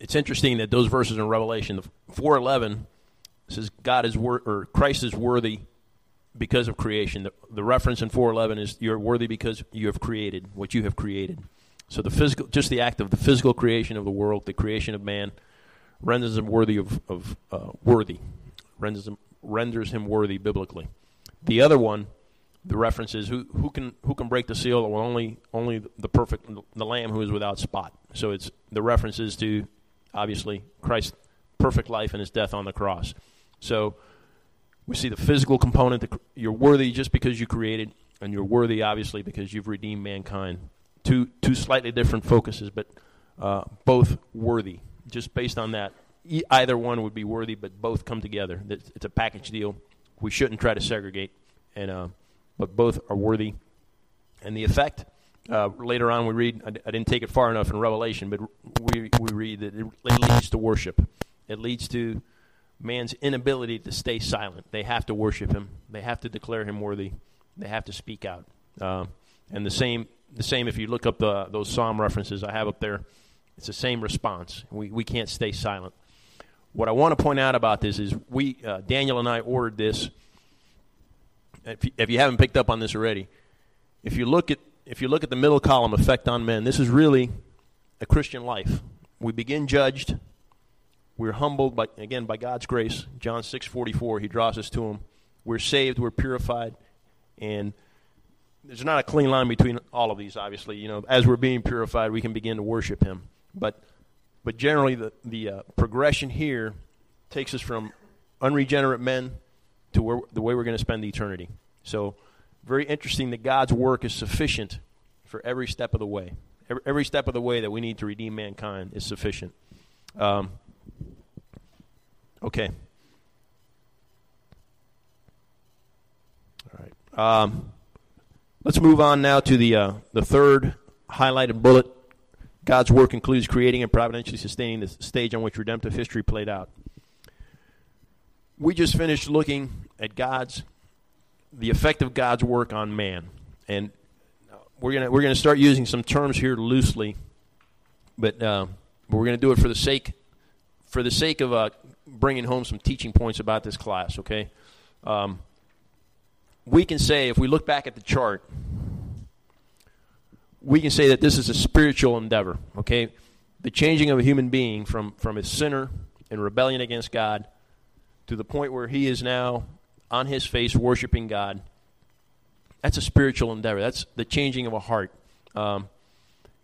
it's interesting that those verses in Revelation, the 411 says God is wor- or Christ is worthy because of creation. The, the reference in 411 is you're worthy because you have created what you have created. So the physical, just the act of the physical creation of the world, the creation of man, renders him worthy of, of uh, worthy, renders him renders him worthy biblically. The other one, the reference is who who can who can break the seal? Well, only only the perfect the Lamb who is without spot. So it's the reference is to obviously Christ's perfect life and his death on the cross. So we see the physical component. that You're worthy just because you created, and you're worthy obviously because you've redeemed mankind. Two two slightly different focuses, but uh, both worthy. Just based on that, e- either one would be worthy, but both come together. It's a package deal. We shouldn't try to segregate, and uh, but both are worthy. And the effect uh, later on, we read. I, I didn't take it far enough in Revelation, but we we read that it, it leads to worship. It leads to man's inability to stay silent. They have to worship him. They have to declare him worthy. They have to speak out. Uh, and the same, the same. If you look up the, those psalm references I have up there, it's the same response. We we can't stay silent. What I want to point out about this is we uh, Daniel and I ordered this. If you, if you haven't picked up on this already, if you look at if you look at the middle column, effect on men, this is really a Christian life. We begin judged. We're humbled by again by God's grace. John six forty four. He draws us to Him. We're saved. We're purified, and there's not a clean line between all of these. Obviously, you know, as we're being purified, we can begin to worship Him. But but generally, the the uh, progression here takes us from unregenerate men to where, the way we're going to spend eternity. So, very interesting that God's work is sufficient for every step of the way. Every, every step of the way that we need to redeem mankind is sufficient. Um, okay. All right. Um, let's move on now to the uh, the third highlighted bullet. God's work includes creating and providentially sustaining the stage on which redemptive history played out. We just finished looking at God's the effect of God's work on man, and we're gonna we're gonna start using some terms here loosely, but uh, we're gonna do it for the sake for the sake of uh, bringing home some teaching points about this class. Okay, um, we can say if we look back at the chart, we can say that this is a spiritual endeavor. Okay, the changing of a human being from from a sinner in rebellion against God to the point where he is now on his face worshiping God. That's a spiritual endeavor. That's the changing of a heart. Um,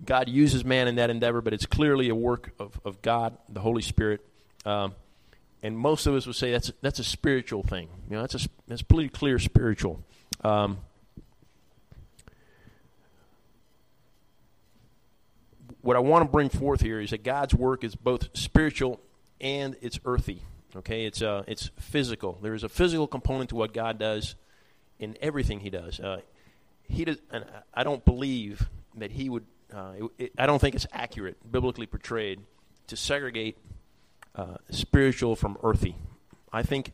God uses man in that endeavor, but it's clearly a work of, of God, the Holy Spirit. Um, and most of us would say that's that's a spiritual thing. You know, that's a that's pretty clear spiritual. Um, what I want to bring forth here is that God's work is both spiritual and it's earthy. Okay, it's uh, it's physical. There is a physical component to what God does in everything He does. Uh, he does, and I don't believe that He would. Uh, it, it, I don't think it's accurate, biblically portrayed, to segregate uh, spiritual from earthy. I think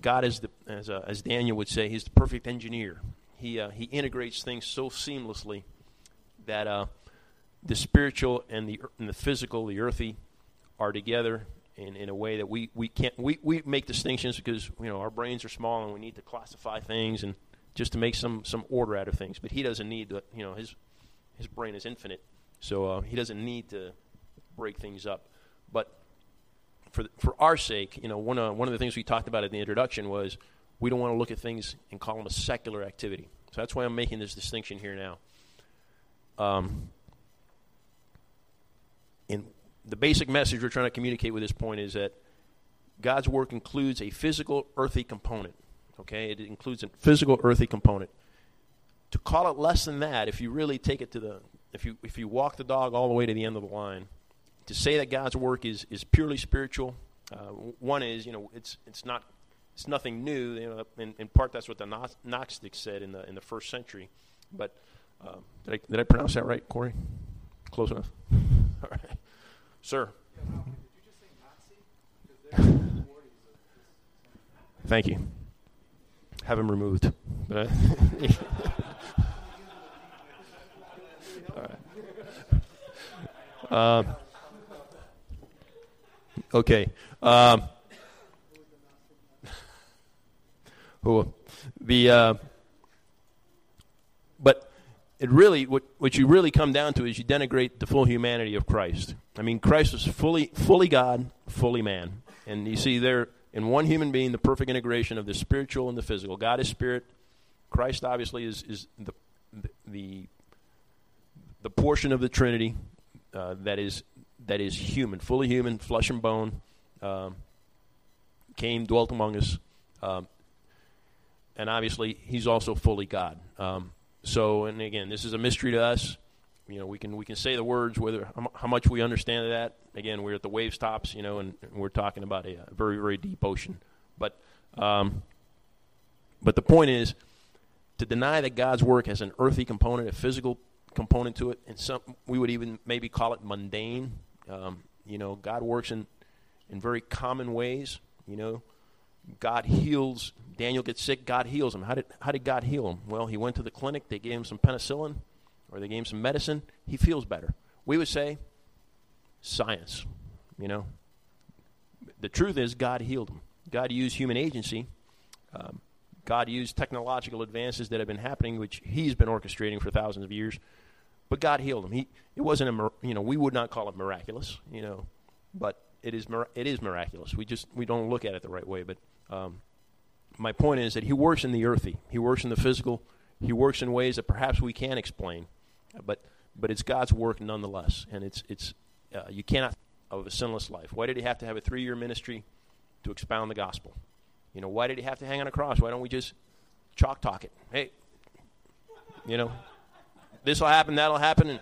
God is the, as uh, as Daniel would say, He's the perfect engineer. He uh, He integrates things so seamlessly that the spiritual and the and the physical, the earthy, are together in, in a way that we, we can't we, we make distinctions because you know our brains are small and we need to classify things and just to make some, some order out of things. But he doesn't need to you know his his brain is infinite, so uh, he doesn't need to break things up. But for for our sake, you know one uh, one of the things we talked about in the introduction was we don't want to look at things and call them a secular activity. So that's why I'm making this distinction here now. Um, in the basic message we're trying to communicate with this point is that God's work includes a physical, earthy component. Okay, it includes a physical, earthy component. To call it less than that, if you really take it to the, if you if you walk the dog all the way to the end of the line, to say that God's work is is purely spiritual, uh, one is you know it's it's not it's nothing new. You know, in, in part that's what the Gnostics said in the in the first century. But uh, did I did I pronounce that right, Corey? Close enough. all right. Sir. Thank you. Have him removed. All right. Uh, Okay. Um, who the uh, but it really what what you really come down to is you denigrate the full humanity of Christ. I mean, Christ was fully fully God, fully man, and you see there in one human being the perfect integration of the spiritual and the physical. God is spirit. Christ obviously is is the the the portion of the Trinity uh, that is that is human, fully human, flesh and bone. Um, came, dwelt among us, um, and obviously he's also fully God. Um, so, and again, this is a mystery to us. You know, we can we can say the words whether how, much we understand that. Again, we're at the wave stops, you know, and, and we're talking about a, a, very very deep ocean. But um, but the point is to deny that God's work has an earthy component, a physical component to it, and some we would even maybe call it mundane. Um, you know, God works in in very common ways. You know, God heals. Daniel gets sick. God heals him. How did how did God heal him? Well, he went to the clinic. They gave him some penicillin, or they gave him some medicine. He feels better. We would say science. You know, the truth is God healed him. God used human agency. Um, God used technological advances that have been happening, which He's been orchestrating for thousands of years. But God healed him. He it wasn't a you know we would not call it miraculous, you know, but it is it is miraculous. We just we don't look at it the right way. But um, my point is that He works in the earthy. He works in the physical. He works in ways that perhaps we can't explain, but but it's God's work nonetheless, and it's it's uh, you cannot of a sinless life. Why did He have to have a three year ministry to expound the gospel? You know, why did He have to hang on a cross? Why don't we just chalk talk it? Hey, you know, this will happen, that'll happen, and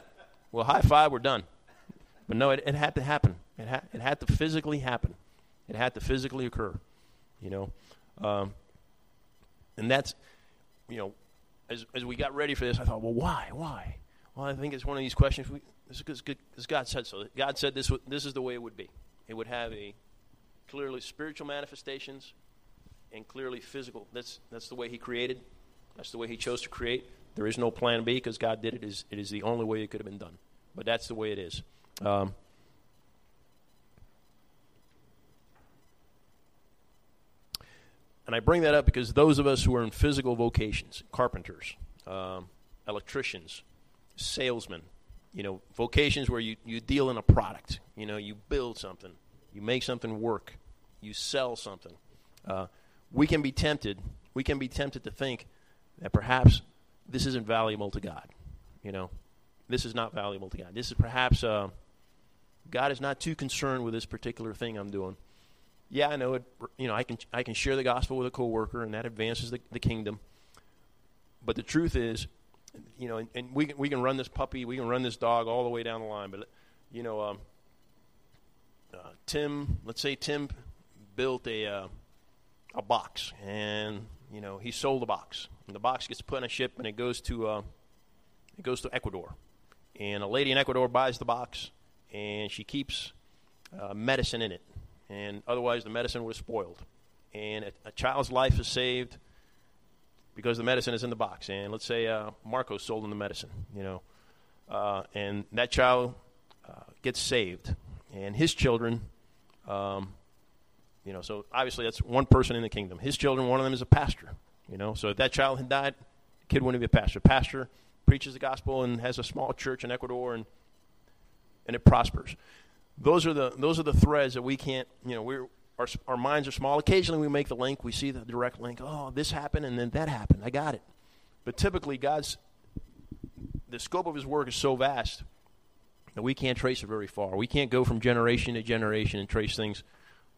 well, high five, we're done. But no, it, it had to happen. It, ha- it had to physically happen. It had to physically occur. You know, um, and that's you know, as as we got ready for this, I thought, well, why, why? Well, I think it's one of these questions. Because God said so. God said this. This is the way it would be. It would have a clearly spiritual manifestations and clearly physical. That's that's the way He created. That's the way He chose to create. There is no plan B because God did it. Is it is the only way it could have been done. But that's the way it is. Um, and I bring that up because those of us who are in physical vocations, carpenters, um, electricians, salesmen, you know, vocations where you, you deal in a product, you know, you build something, you make something work, you sell something. Uh, we can be tempted, we can be tempted to think that perhaps this isn't valuable to God. You know, this is not valuable to God. This is perhaps uh, God is not too concerned with this particular thing I'm doing. Yeah, I know it. You know, I can I can share the gospel with a coworker, and that advances the, the kingdom. But the truth is, you know, and, and, we can we can run this puppy, we can run this dog all the way down the line. But you know, um, uh, Tim, let's say Tim built a uh, a box, and you know he sold the box, and the box gets put on a ship, and it goes to uh, it goes to Ecuador, and a lady in Ecuador buys the box, and she keeps uh, medicine in it, and otherwise the medicine would was spoiled, and a, a, child's life is saved because the medicine is in the box, and let's say uh, Marcos sold him the medicine, you know, uh, and that child uh, gets saved, and his children. Um, you know, so obviously that's one person in the kingdom. His children, one of them is a pastor. You know, so if that child had died, kid wouldn't be a pastor. Pastor preaches the gospel and has a small church in Ecuador, and and it prospers. Those are the those are the threads that we can't. You know, we're our, our minds are small. Occasionally, we make the link. We see the direct link. Oh, this happened, and then that happened. I got it. But typically, God's the scope of His work is so vast that we can't trace it very far. We can't go from generation to generation and trace things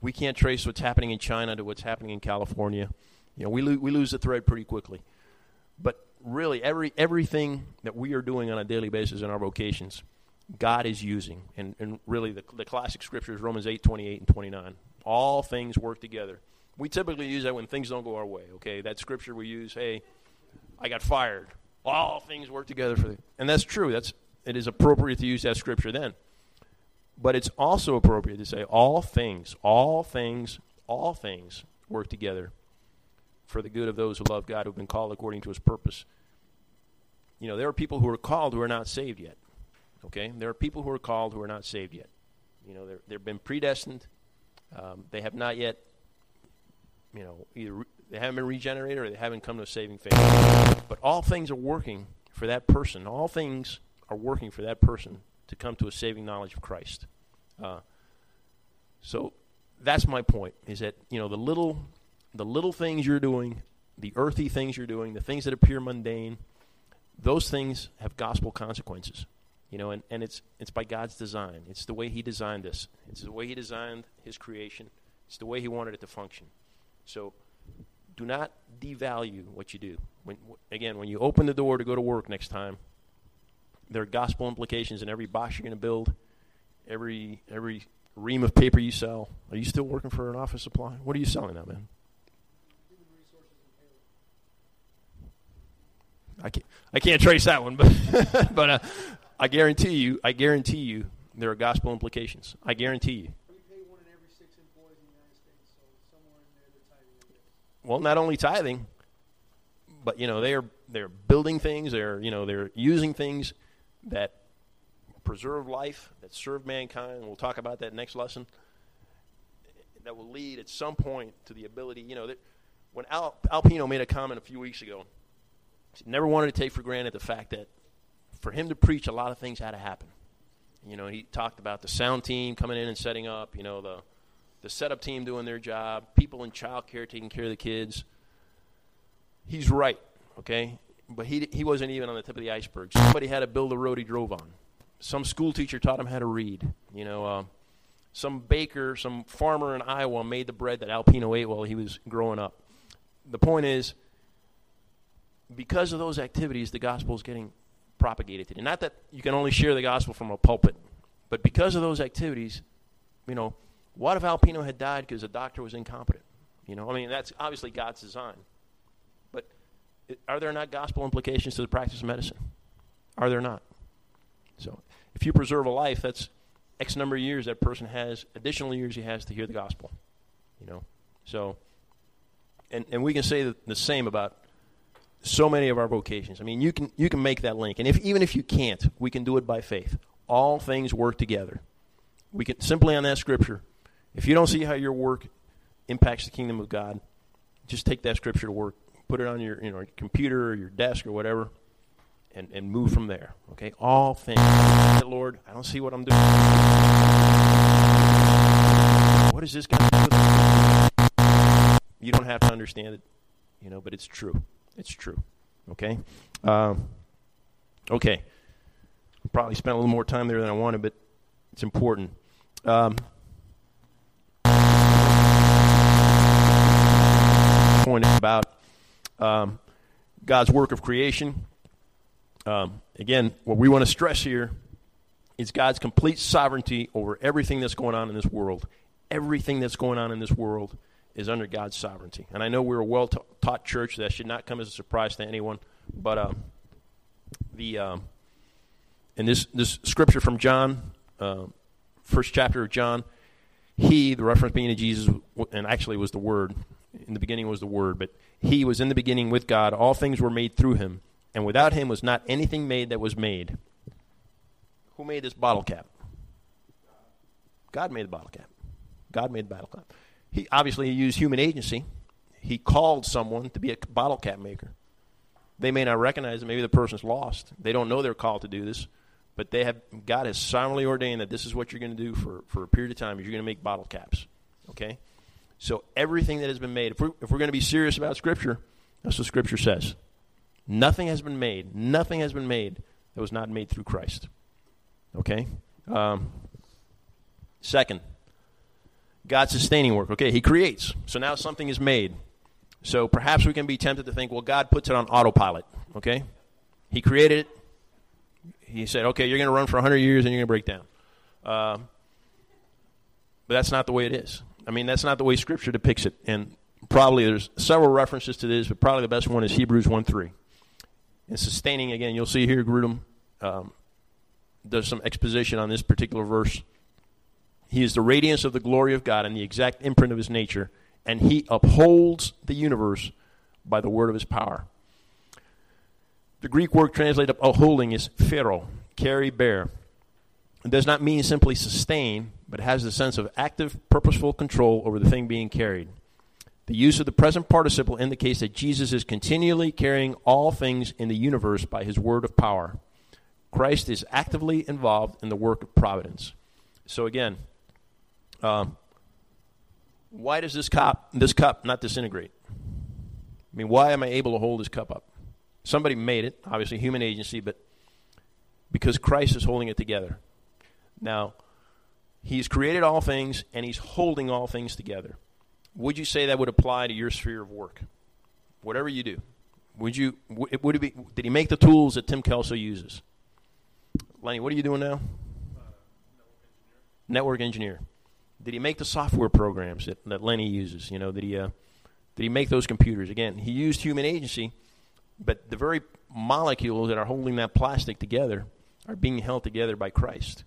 we can't trace what's happening in China to what's happening in California. You know, we, lo- we lose the thread pretty quickly. But really, every, everything that we are doing on a daily basis in our vocations, God is using. And, and really, the, the classic scripture is Romans 8, 28 and 29. All things work together. We typically use that when things don't go our way, okay? That scripture we use, hey, I got fired. All things work together for the... And that's true. That's, it is appropriate to use that scripture then. But it's also appropriate to say all things, all things, all things work together for the good of those who love God, who've been called according to his purpose. You know, there are people who are called who are not saved yet. Okay? There are people who are called who are not saved yet. You know, they've been predestined, Um, they have not yet, you know, either re- they haven't been regenerated or they haven't come to a saving faith. But all things are working for that person. All things are working for that person to come to a saving knowledge of Christ. Uh, so that's my point. Is that you know the little, the little things you're doing, the earthy things you're doing, the things that appear mundane, those things have gospel consequences. You know, and, and it's it's by God's design. It's the way He designed this. It's the way He designed His creation. It's the way He wanted it to function. So, do not devalue what you do. When again, when you open the door to go to work next time, there are gospel implications in every box you're going to build, every every ream of paper you sell. Are you still working for an office supply? What are you selling now, man? I can't, I can't trace that one, but but uh, I guarantee you, I guarantee you, there are gospel implications. I guarantee you. We pay one in every six employees in the United States, so somewhere in there they're tithing. I guess. Well, not only tithing, but you know they're they're building things. They're you know they're using things that preserve life, that serve mankind. We'll talk about that next lesson. That will lead at some point to the ability. You know, that when Al, Alpino made a comment a few weeks ago, he never wanted to take for granted the fact that for him to preach, a lot of things had to happen. You know, he talked about the sound team coming in and setting up. You know, the the setup team doing their job, people in childcare taking care of the kids. He's right, okay, but he he wasn't even on the tip of the iceberg. Somebody had to build the road he drove on. Some school teacher taught him how to read. You know, uh, some baker, some farmer in Iowa made the bread that Alpino ate while he was growing up. The point is, because of those activities, the gospel is getting propagated today. Not that you can only share the gospel from a pulpit, but because of those activities, you know, what if Alpino had died because the doctor was incompetent? You know, I mean, that's obviously God's design. But are there not gospel implications to the practice of medicine? Are there not? So, if you preserve a life, that's X number of years that person has, additional years he has to hear the gospel. You know, so, and and we can say the, the same about so many of our vocations. I mean, you can you can make that link, and if even if you can't, we can do it by faith. All things work together. We can simply on that scripture. If you don't see how your work impacts the kingdom of God, just take that scripture to work, put it on your you know computer or your desk or whatever, and and move from there. Okay, all things. Lord, I don't see what I'm doing. What is this going to do? You don't have to understand it, you know, but it's true. It's true. Okay? Um, okay. Probably spent a little more time there than I wanted, but it's important. Um, point about um, God's work of creation. Um, again, what we want to stress here is God's complete sovereignty over everything that's going on in this world. Everything that's going on in this world is under God's sovereignty. And I know we're a well ta- taught church. That should not come as a surprise to anyone. But um, the um, in this this scripture from John, uh, first chapter of John, he, the reference being to Jesus, and actually was the Word. In the beginning was the Word, but he was in the beginning with God. All things were made through him, and without him was not anything made that was made. Who made this bottle cap? God made the bottle cap. God made the bottle cap. He obviously used human agency. He called someone to be a bottle cap maker. They may not recognize it. Maybe the person's lost. They don't know they're called to do this, but they have God has solemnly ordained that this is what you're going to do for, for a period of time. Is you're going to make bottle caps. Okay, so everything that has been made. If we're, if we're going to be serious about Scripture, that's what Scripture says. Nothing has been made. Nothing has been made that was not made through Christ. Okay. Um, second, God's sustaining work. Okay, He creates. So now something is made. So perhaps we can be tempted to think, well, God puts it on autopilot. Okay? He created it. He said, okay, you're going to run for 100 years and you're going to break down. Um, but that's not the way it is. I mean, that's not the way Scripture depicts it. And probably there's several references to this, but probably the best one is Hebrews 1 3. And sustaining, again, you'll see here, Grudem um, does some exposition on this particular verse. He is the radiance of the glory of God and the exact imprint of his nature, and he upholds the universe by the word of his power. The Greek word translated upholding is pherō, carry, bear. It does not mean simply sustain, but has the sense of active, purposeful control over the thing being carried. The use of the present participle indicates that Jesus is continually carrying all things in the universe by his word of power. Christ is actively involved in the work of providence. So again, um, why does this cup this cup not disintegrate? I mean, why am I able to hold this cup up? Somebody made it, obviously human agency, but because Christ is holding it together. Now, he's created all things and he's holding all things together. Would you say that would apply to your sphere of work? Whatever you do. Would you would it be did he make the tools that Tim Kelso uses? Lenny, what are you doing now? Network engineer. Did he make the software programs that, that Lenny uses? You know, did he uh, did he make those computers? Again, he used human agency, but the very molecules that are holding that plastic together are being held together by Christ.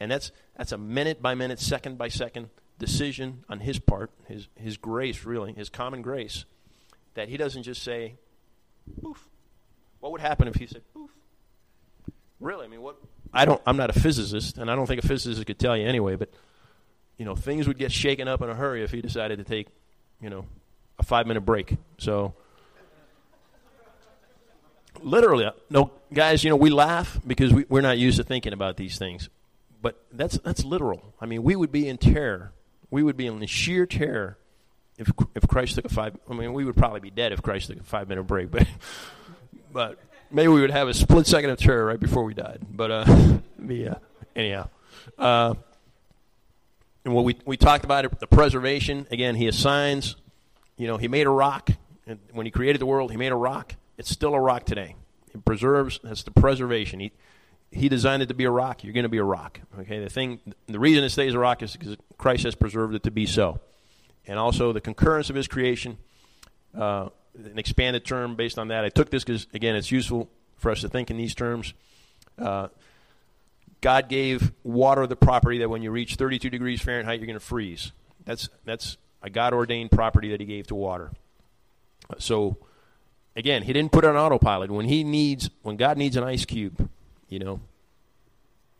And that's that's a minute by minute, second by second decision on his part, his his grace really, his common grace, that he doesn't just say, poof. What would happen if he said poof? Really? I mean what I don't I'm not a physicist and I don't think a physicist could tell you anyway, but you know, things would get shaken up in a hurry if he decided to take, you know, a five minute break. So, literally, uh, no, guys, you know, we laugh because we, we're not used to thinking about these things. But that's, that's literal. I mean, we would be in terror. We would be in sheer terror if, if Christ took a five. I mean, we would probably be dead if Christ took a five minute break. But, but maybe we would have a split second of terror right before we died. But, uh, yeah, anyhow. Uh, and what we, we talked about it, the preservation, again, he assigns, you know, he made a rock. And when he created the world, he made a rock. It's still a rock today. It preserves, that's the preservation. He, he designed it to be a rock. You're going to be a rock. Okay, the thing, the reason it stays a rock is because Christ has preserved it to be so. And also the concurrence of his creation, uh, an expanded term based on that. I took this because, again, it's useful for us to think in these terms. Uh, God gave water the property that when you reach 32 degrees Fahrenheit, you're going to freeze. That's, that's a God ordained property that He gave to water. So, again, He didn't put it on autopilot. When He needs, when God needs an ice cube, you know,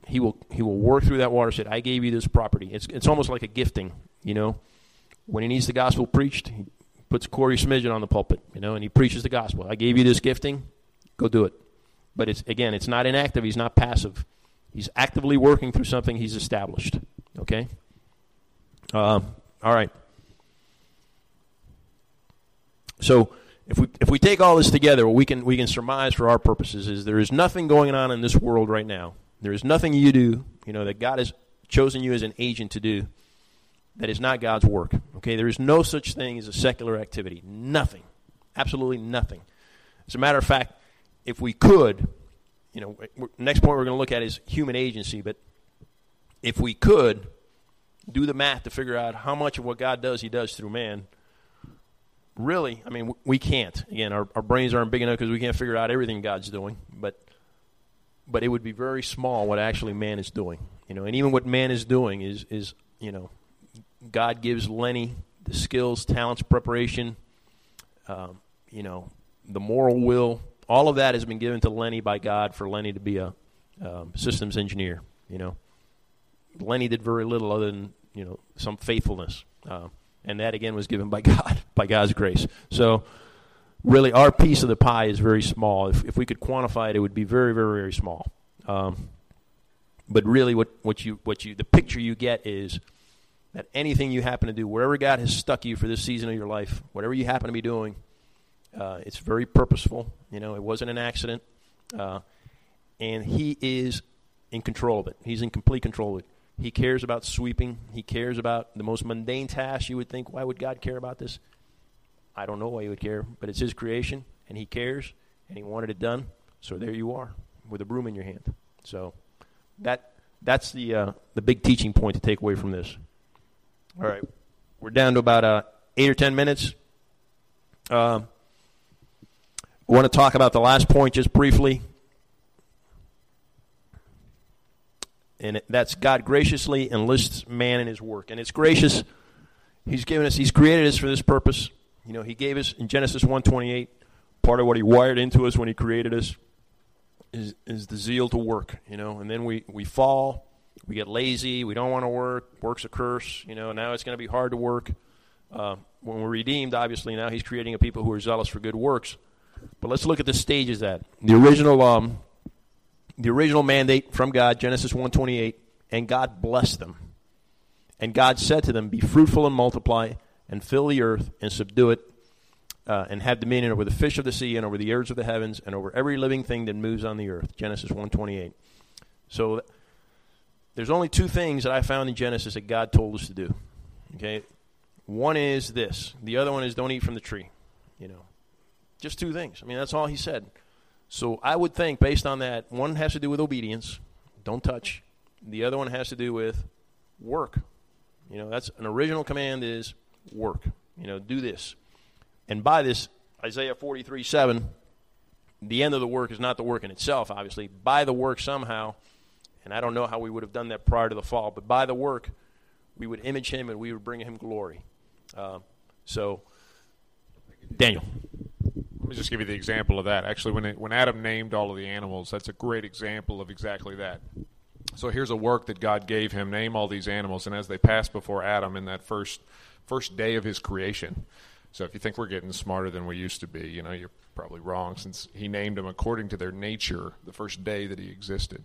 He will He will work through that water. Said, "I gave you this property." It's it's almost like a gifting, you know. When He needs the gospel preached, He puts Corey Smidgen on the pulpit, you know, and He preaches the gospel. I gave you this gifting, go do it. But it's again, it's not inactive. He's not passive. He's actively working through something he's established. Okay? Uh, all right. So if we if we take all this together, what we can we can surmise for our purposes is there is nothing going on in this world right now. There is nothing you do, you know, that God has chosen you as an agent to do that is not God's work. Okay? There is no such thing as a secular activity. Nothing. Absolutely nothing. As a matter of fact, if we could, you know, next point we're going to look at is human agency. But if we could do the math to figure out how much of what God does, He does through man, really, I mean, we can't. Again, our, our brains aren't big enough because we can't figure out everything God's doing. But but it would be very small what actually man is doing. You know, and even what man is doing is is you know, God gives Lenny the skills, talents, preparation, um, you know, the moral will all of that has been given to Lenny by God for Lenny to be a um, systems engineer. You know, Lenny did very little other than you know some faithfulness, uh, and that again was given by God, by God's grace. So, really, our piece of the pie is very small. If, if we could quantify it, it would be very, very, very small. Um, but really, what, what you what you the picture you get is that anything you happen to do, wherever God has stuck you for this season of your life, whatever you happen to be doing, uh, it's very purposeful. You know, it wasn't an accident. Uh, and he is in control of it. He's in complete control of it. He cares about sweeping. He cares about the most mundane tasks. You would think, why would God care about this? I don't know why he would care, but it's his creation, and he cares, and he wanted it done. So there you are, with a broom in your hand. So that that's the uh, the big teaching point to take away from this. All right, we're down to about uh, eight or ten minutes. Uh, want to talk about the last point just briefly. And that's God graciously enlists man in his work. And it's gracious. He's given us, he's created us for this purpose. You know, he gave us in Genesis 128, part of what he wired into us when he created us is, is the zeal to work, you know. And then we, we fall, we get lazy. We don't want to work. Work's a curse. You know, now it's going to be hard to work. Uh, when we're redeemed, obviously, now He's creating a people who are zealous for good works. But let's look at the stages that the original, um, the original mandate from God, Genesis one twenty eight, and God blessed them, and God said to them, "Be fruitful and multiply, and fill the earth and subdue it, uh, and have dominion over the fish of the sea and over the birds of the heavens and over every living thing that moves on the earth." Genesis one twenty eight. So there's only two things that I found in Genesis that God told us to do. Okay, one is this. The other one is don't eat from the tree. You know, just two things. I mean, that's all he said. So I would think, based on that, one has to do with obedience, don't touch. The other one has to do with work. You know, that's an original command is work. You know, do this. And by this, Isaiah 43 7, the end of the work is not the work in itself, obviously. By the work somehow, and I don't know how we would have done that prior to the fall, but by the work, we would image him and we would bring him glory. Uh, so, Daniel. Let me just give you the example of that. Actually, when it, when Adam named all of the animals, that's a great example of exactly that. So here's a work that God gave him: name all these animals, and as they passed before Adam in that first first day of his creation. So if you think we're getting smarter than we used to be, you know you're probably wrong, since he named them according to their nature the first day that he existed.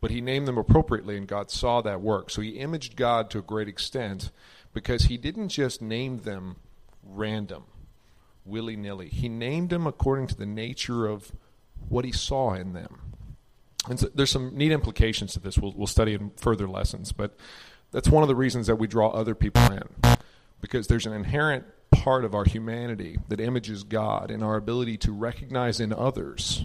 But he named them appropriately, and God saw that work. So he imaged God to a great extent because he didn't just name them random willy nilly. He named them according to the nature of what he saw in them. And so there's some neat implications to this. We'll, we'll study in further lessons, but that's one of the reasons that we draw other people in, because there's an inherent part of our humanity that images God in our ability to recognize in others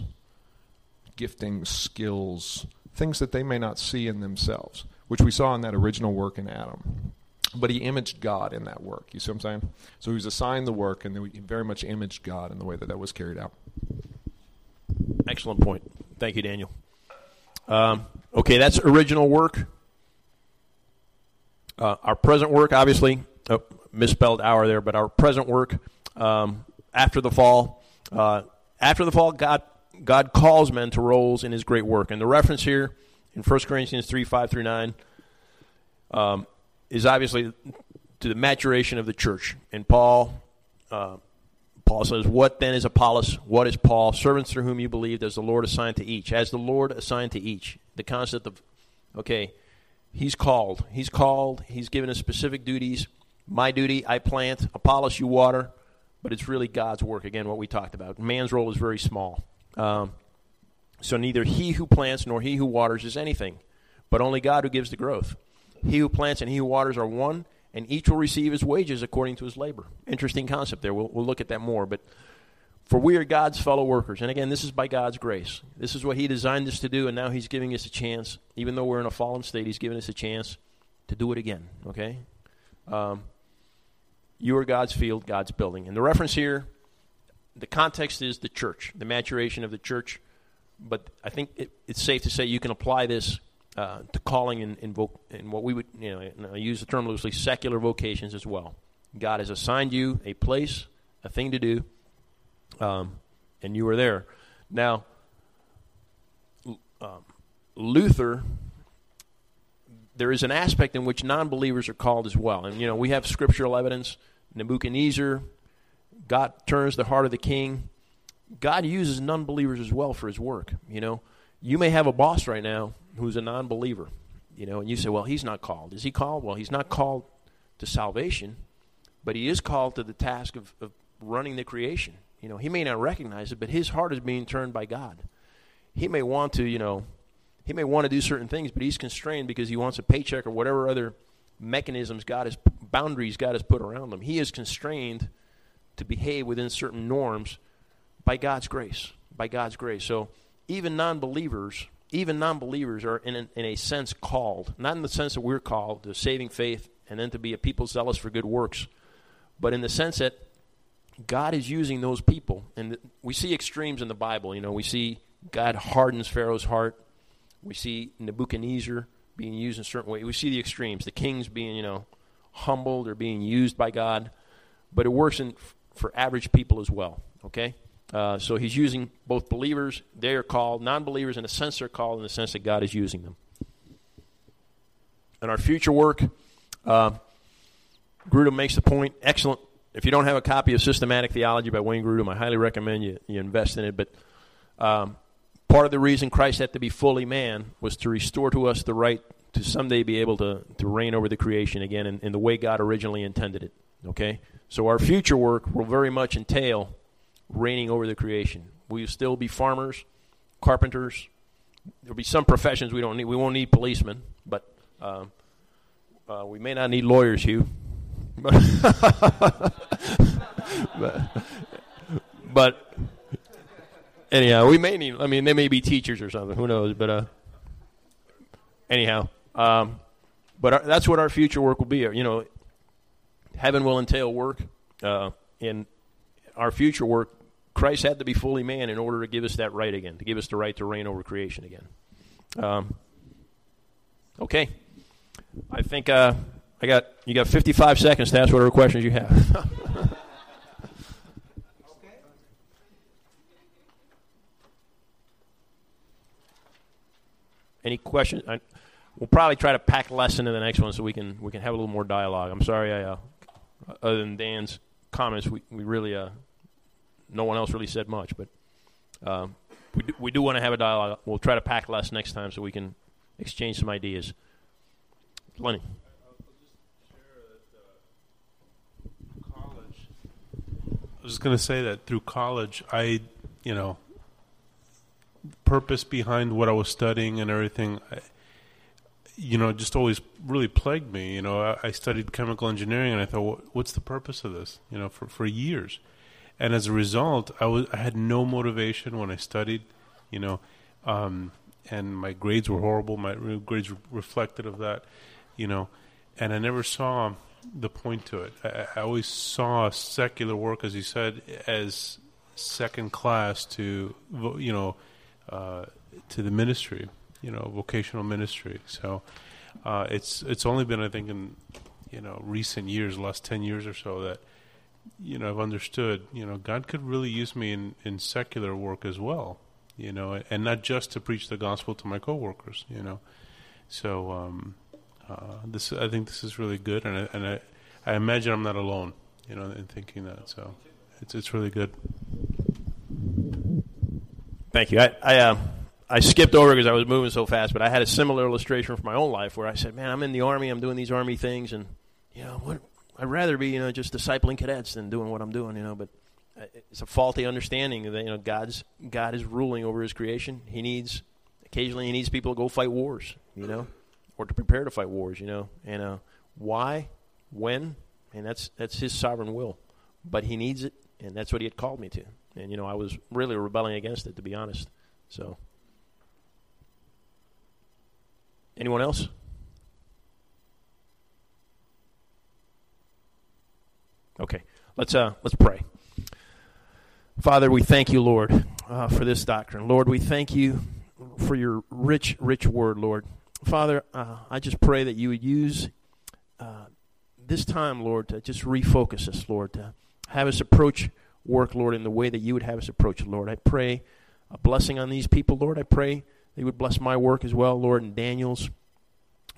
giftings, skills, things that they may not see in themselves, which we saw in that original work in Adam but he imaged God in that work. You see what I'm saying? So he was assigned the work, and he very much imaged God in the way that that was carried out. Excellent point. Thank you, Daniel. Um, okay, that's original work. Uh, our present work, obviously, oh, misspelled hour there, but our present work um, after the fall. Uh, after the fall, God God calls men to roles in His great work, and the reference here in 1 Corinthians three five through nine. Um, is obviously to the maturation of the church. And Paul, uh, Paul says, "What then is Apollos? What is Paul? Servants through whom you believed, as the Lord assigned to each, as the Lord assigned to each." The concept of, okay, he's called. He's called. He's given us specific duties. My duty, I plant. Apollos, you water. But it's really God's work. Again, what we talked about. Man's role is very small. Um, so neither he who plants nor he who waters is anything, but only God who gives the growth. He who plants and he who waters are one, and each will receive his wages according to his labor. Interesting concept there. We'll, we'll look at that more. But for we are God's fellow workers. And again, this is by God's grace. This is what He designed us to do, and now He's giving us a chance. Even though we're in a fallen state, He's giving us a chance to do it again. Okay? Um, you are God's field, God's building. And the reference here, the context is the church, the maturation of the church. But I think it, it's safe to say you can apply this uh, to calling in, in, vo- in, what we would, you know, I use the term loosely, secular vocations as well. God has assigned you a place, a thing to do, um, and you are there. Now, um, Luther, there is an aspect in which non believers are called as well. And, you know, we have scriptural evidence. Nebuchadnezzar, God turns the heart of the king. God uses non believers as well for his work, you know you may have a boss right now who's a non-believer, you know, and you say, "Well, he's not called." Is he called? Well, he's not called to salvation, but he is called to the task of, of running the creation. You know, he may not recognize it, but his heart is being turned by God. He may want to, you know, he may want to do certain things, but he's constrained because he wants a paycheck or whatever other mechanisms God has boundaries God has put around him. He is constrained to behave within certain norms by God's grace. By God's grace. So even non-believers, even non-believers are in, in a sense called, not in the sense that we're called to saving faith and then to be a people zealous for good works, but in the sense that God is using those people. And we see extremes in the Bible. You know, we see God hardens Pharaoh's heart. We see Nebuchadnezzar being used in a certain way. We see the extremes. The kings being, you know, humbled or being used by God. But it works in, for average people as well. Okay? Uh, so he's using both believers, they are called, non believers, in a sense, they're called in the sense that God is using them. and our future work, uh, Grudem makes the point. Excellent. If you don't have a copy of Systematic Theology by Wayne Grudem, I highly recommend you, you invest in it. But um, part of the reason Christ had to be fully man was to restore to us the right to someday be able to, to reign over the creation again in, in the way God originally intended it. Okay? So our future work will very much entail reigning over the creation. We'll still be farmers, carpenters. There'll be some professions we don't need. We won't need policemen, but um, uh, we may not need lawyers, Hugh. but, but anyhow, we may need. I mean, they may be teachers or something. Who knows? But uh, anyhow, um, but our, that's what our future work will be. You know, heaven will entail work. Uh, in our future work, Christ had to be fully man in order to give us that right again, to give us the right to reign over creation again. Um, okay, I think uh, I got you got 55 seconds to ask whatever questions you have. Any questions? I, we'll probably try to pack less into the next one so we can we can have a little more dialogue. I'm sorry, I, uh, other than Dan's comments, we, we really uh, no one else really said much, but um, we do, we do want to have a dialogue. We'll try to pack less next time so we can exchange some ideas. Lenny. I was just going to say that through college, I, you know, purpose behind what I was studying and everything, I, you know, just always really plagued me. You know, I, I studied chemical engineering, and I thought, what's the purpose of this? You know, for for years, and as a result, I was I had no motivation when I studied. You know, um, and my grades were horrible. My grades re- reflected of that. You know, and I never saw the point to it. I, I always saw secular work, as you said, as second class to you know uh, to the ministry, you know, vocational ministry. So uh, it's it's only been, I think, in you know recent years, last ten years or so, that you know I've understood. You know, God could really use me in in secular work as well. You know, and not just to preach the gospel to my coworkers. You know, so um, uh, this I think this is really good, and I, and I I imagine I'm not alone. You know, in thinking that. So it's it's really good. Thank you. I I, uh, I skipped over because I was moving so fast, but I had a similar illustration from my own life where I said, "Man, I'm in the army. I'm doing these army things, and you know what? I'd rather be you know just discipling cadets than doing what I'm doing. You know, but uh, it's a faulty understanding that you know God's God is ruling over His creation. He needs occasionally He needs people to go fight wars. You know, or to prepare to fight wars. You know, and uh, why, when, and that's that's His sovereign will. But He needs it, and that's what He had called me to and you know I was really rebelling against it to be honest. So, anyone else? Okay, let's uh let's pray. Father, we thank you, Lord, uh, for this doctrine. Lord, we thank you for your rich, rich word, Lord. Father, uh, I just pray that you would use uh, this time, Lord, to just refocus us, Lord, to have us approach work, Lord, in the way that you would have us approach it, Lord. I pray a blessing on these people, Lord. I pray they would bless my work as well, Lord, and Daniel's.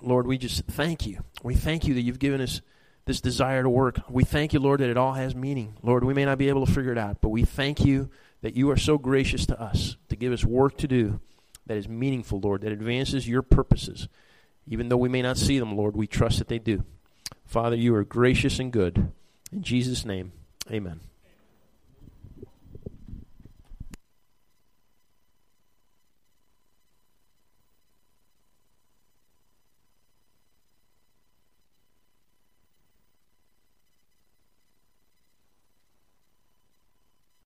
Lord, we just thank you. We thank you that you've given us this desire to work. We thank you, Lord, that it all has meaning. Lord, we may not be able to figure it out, but we thank you that you are so gracious to us to give us work to do that is meaningful, Lord, that advances your purposes. Even though we may not see them, Lord, we trust that they do. Father, you are gracious and good. In Jesus' name, amen.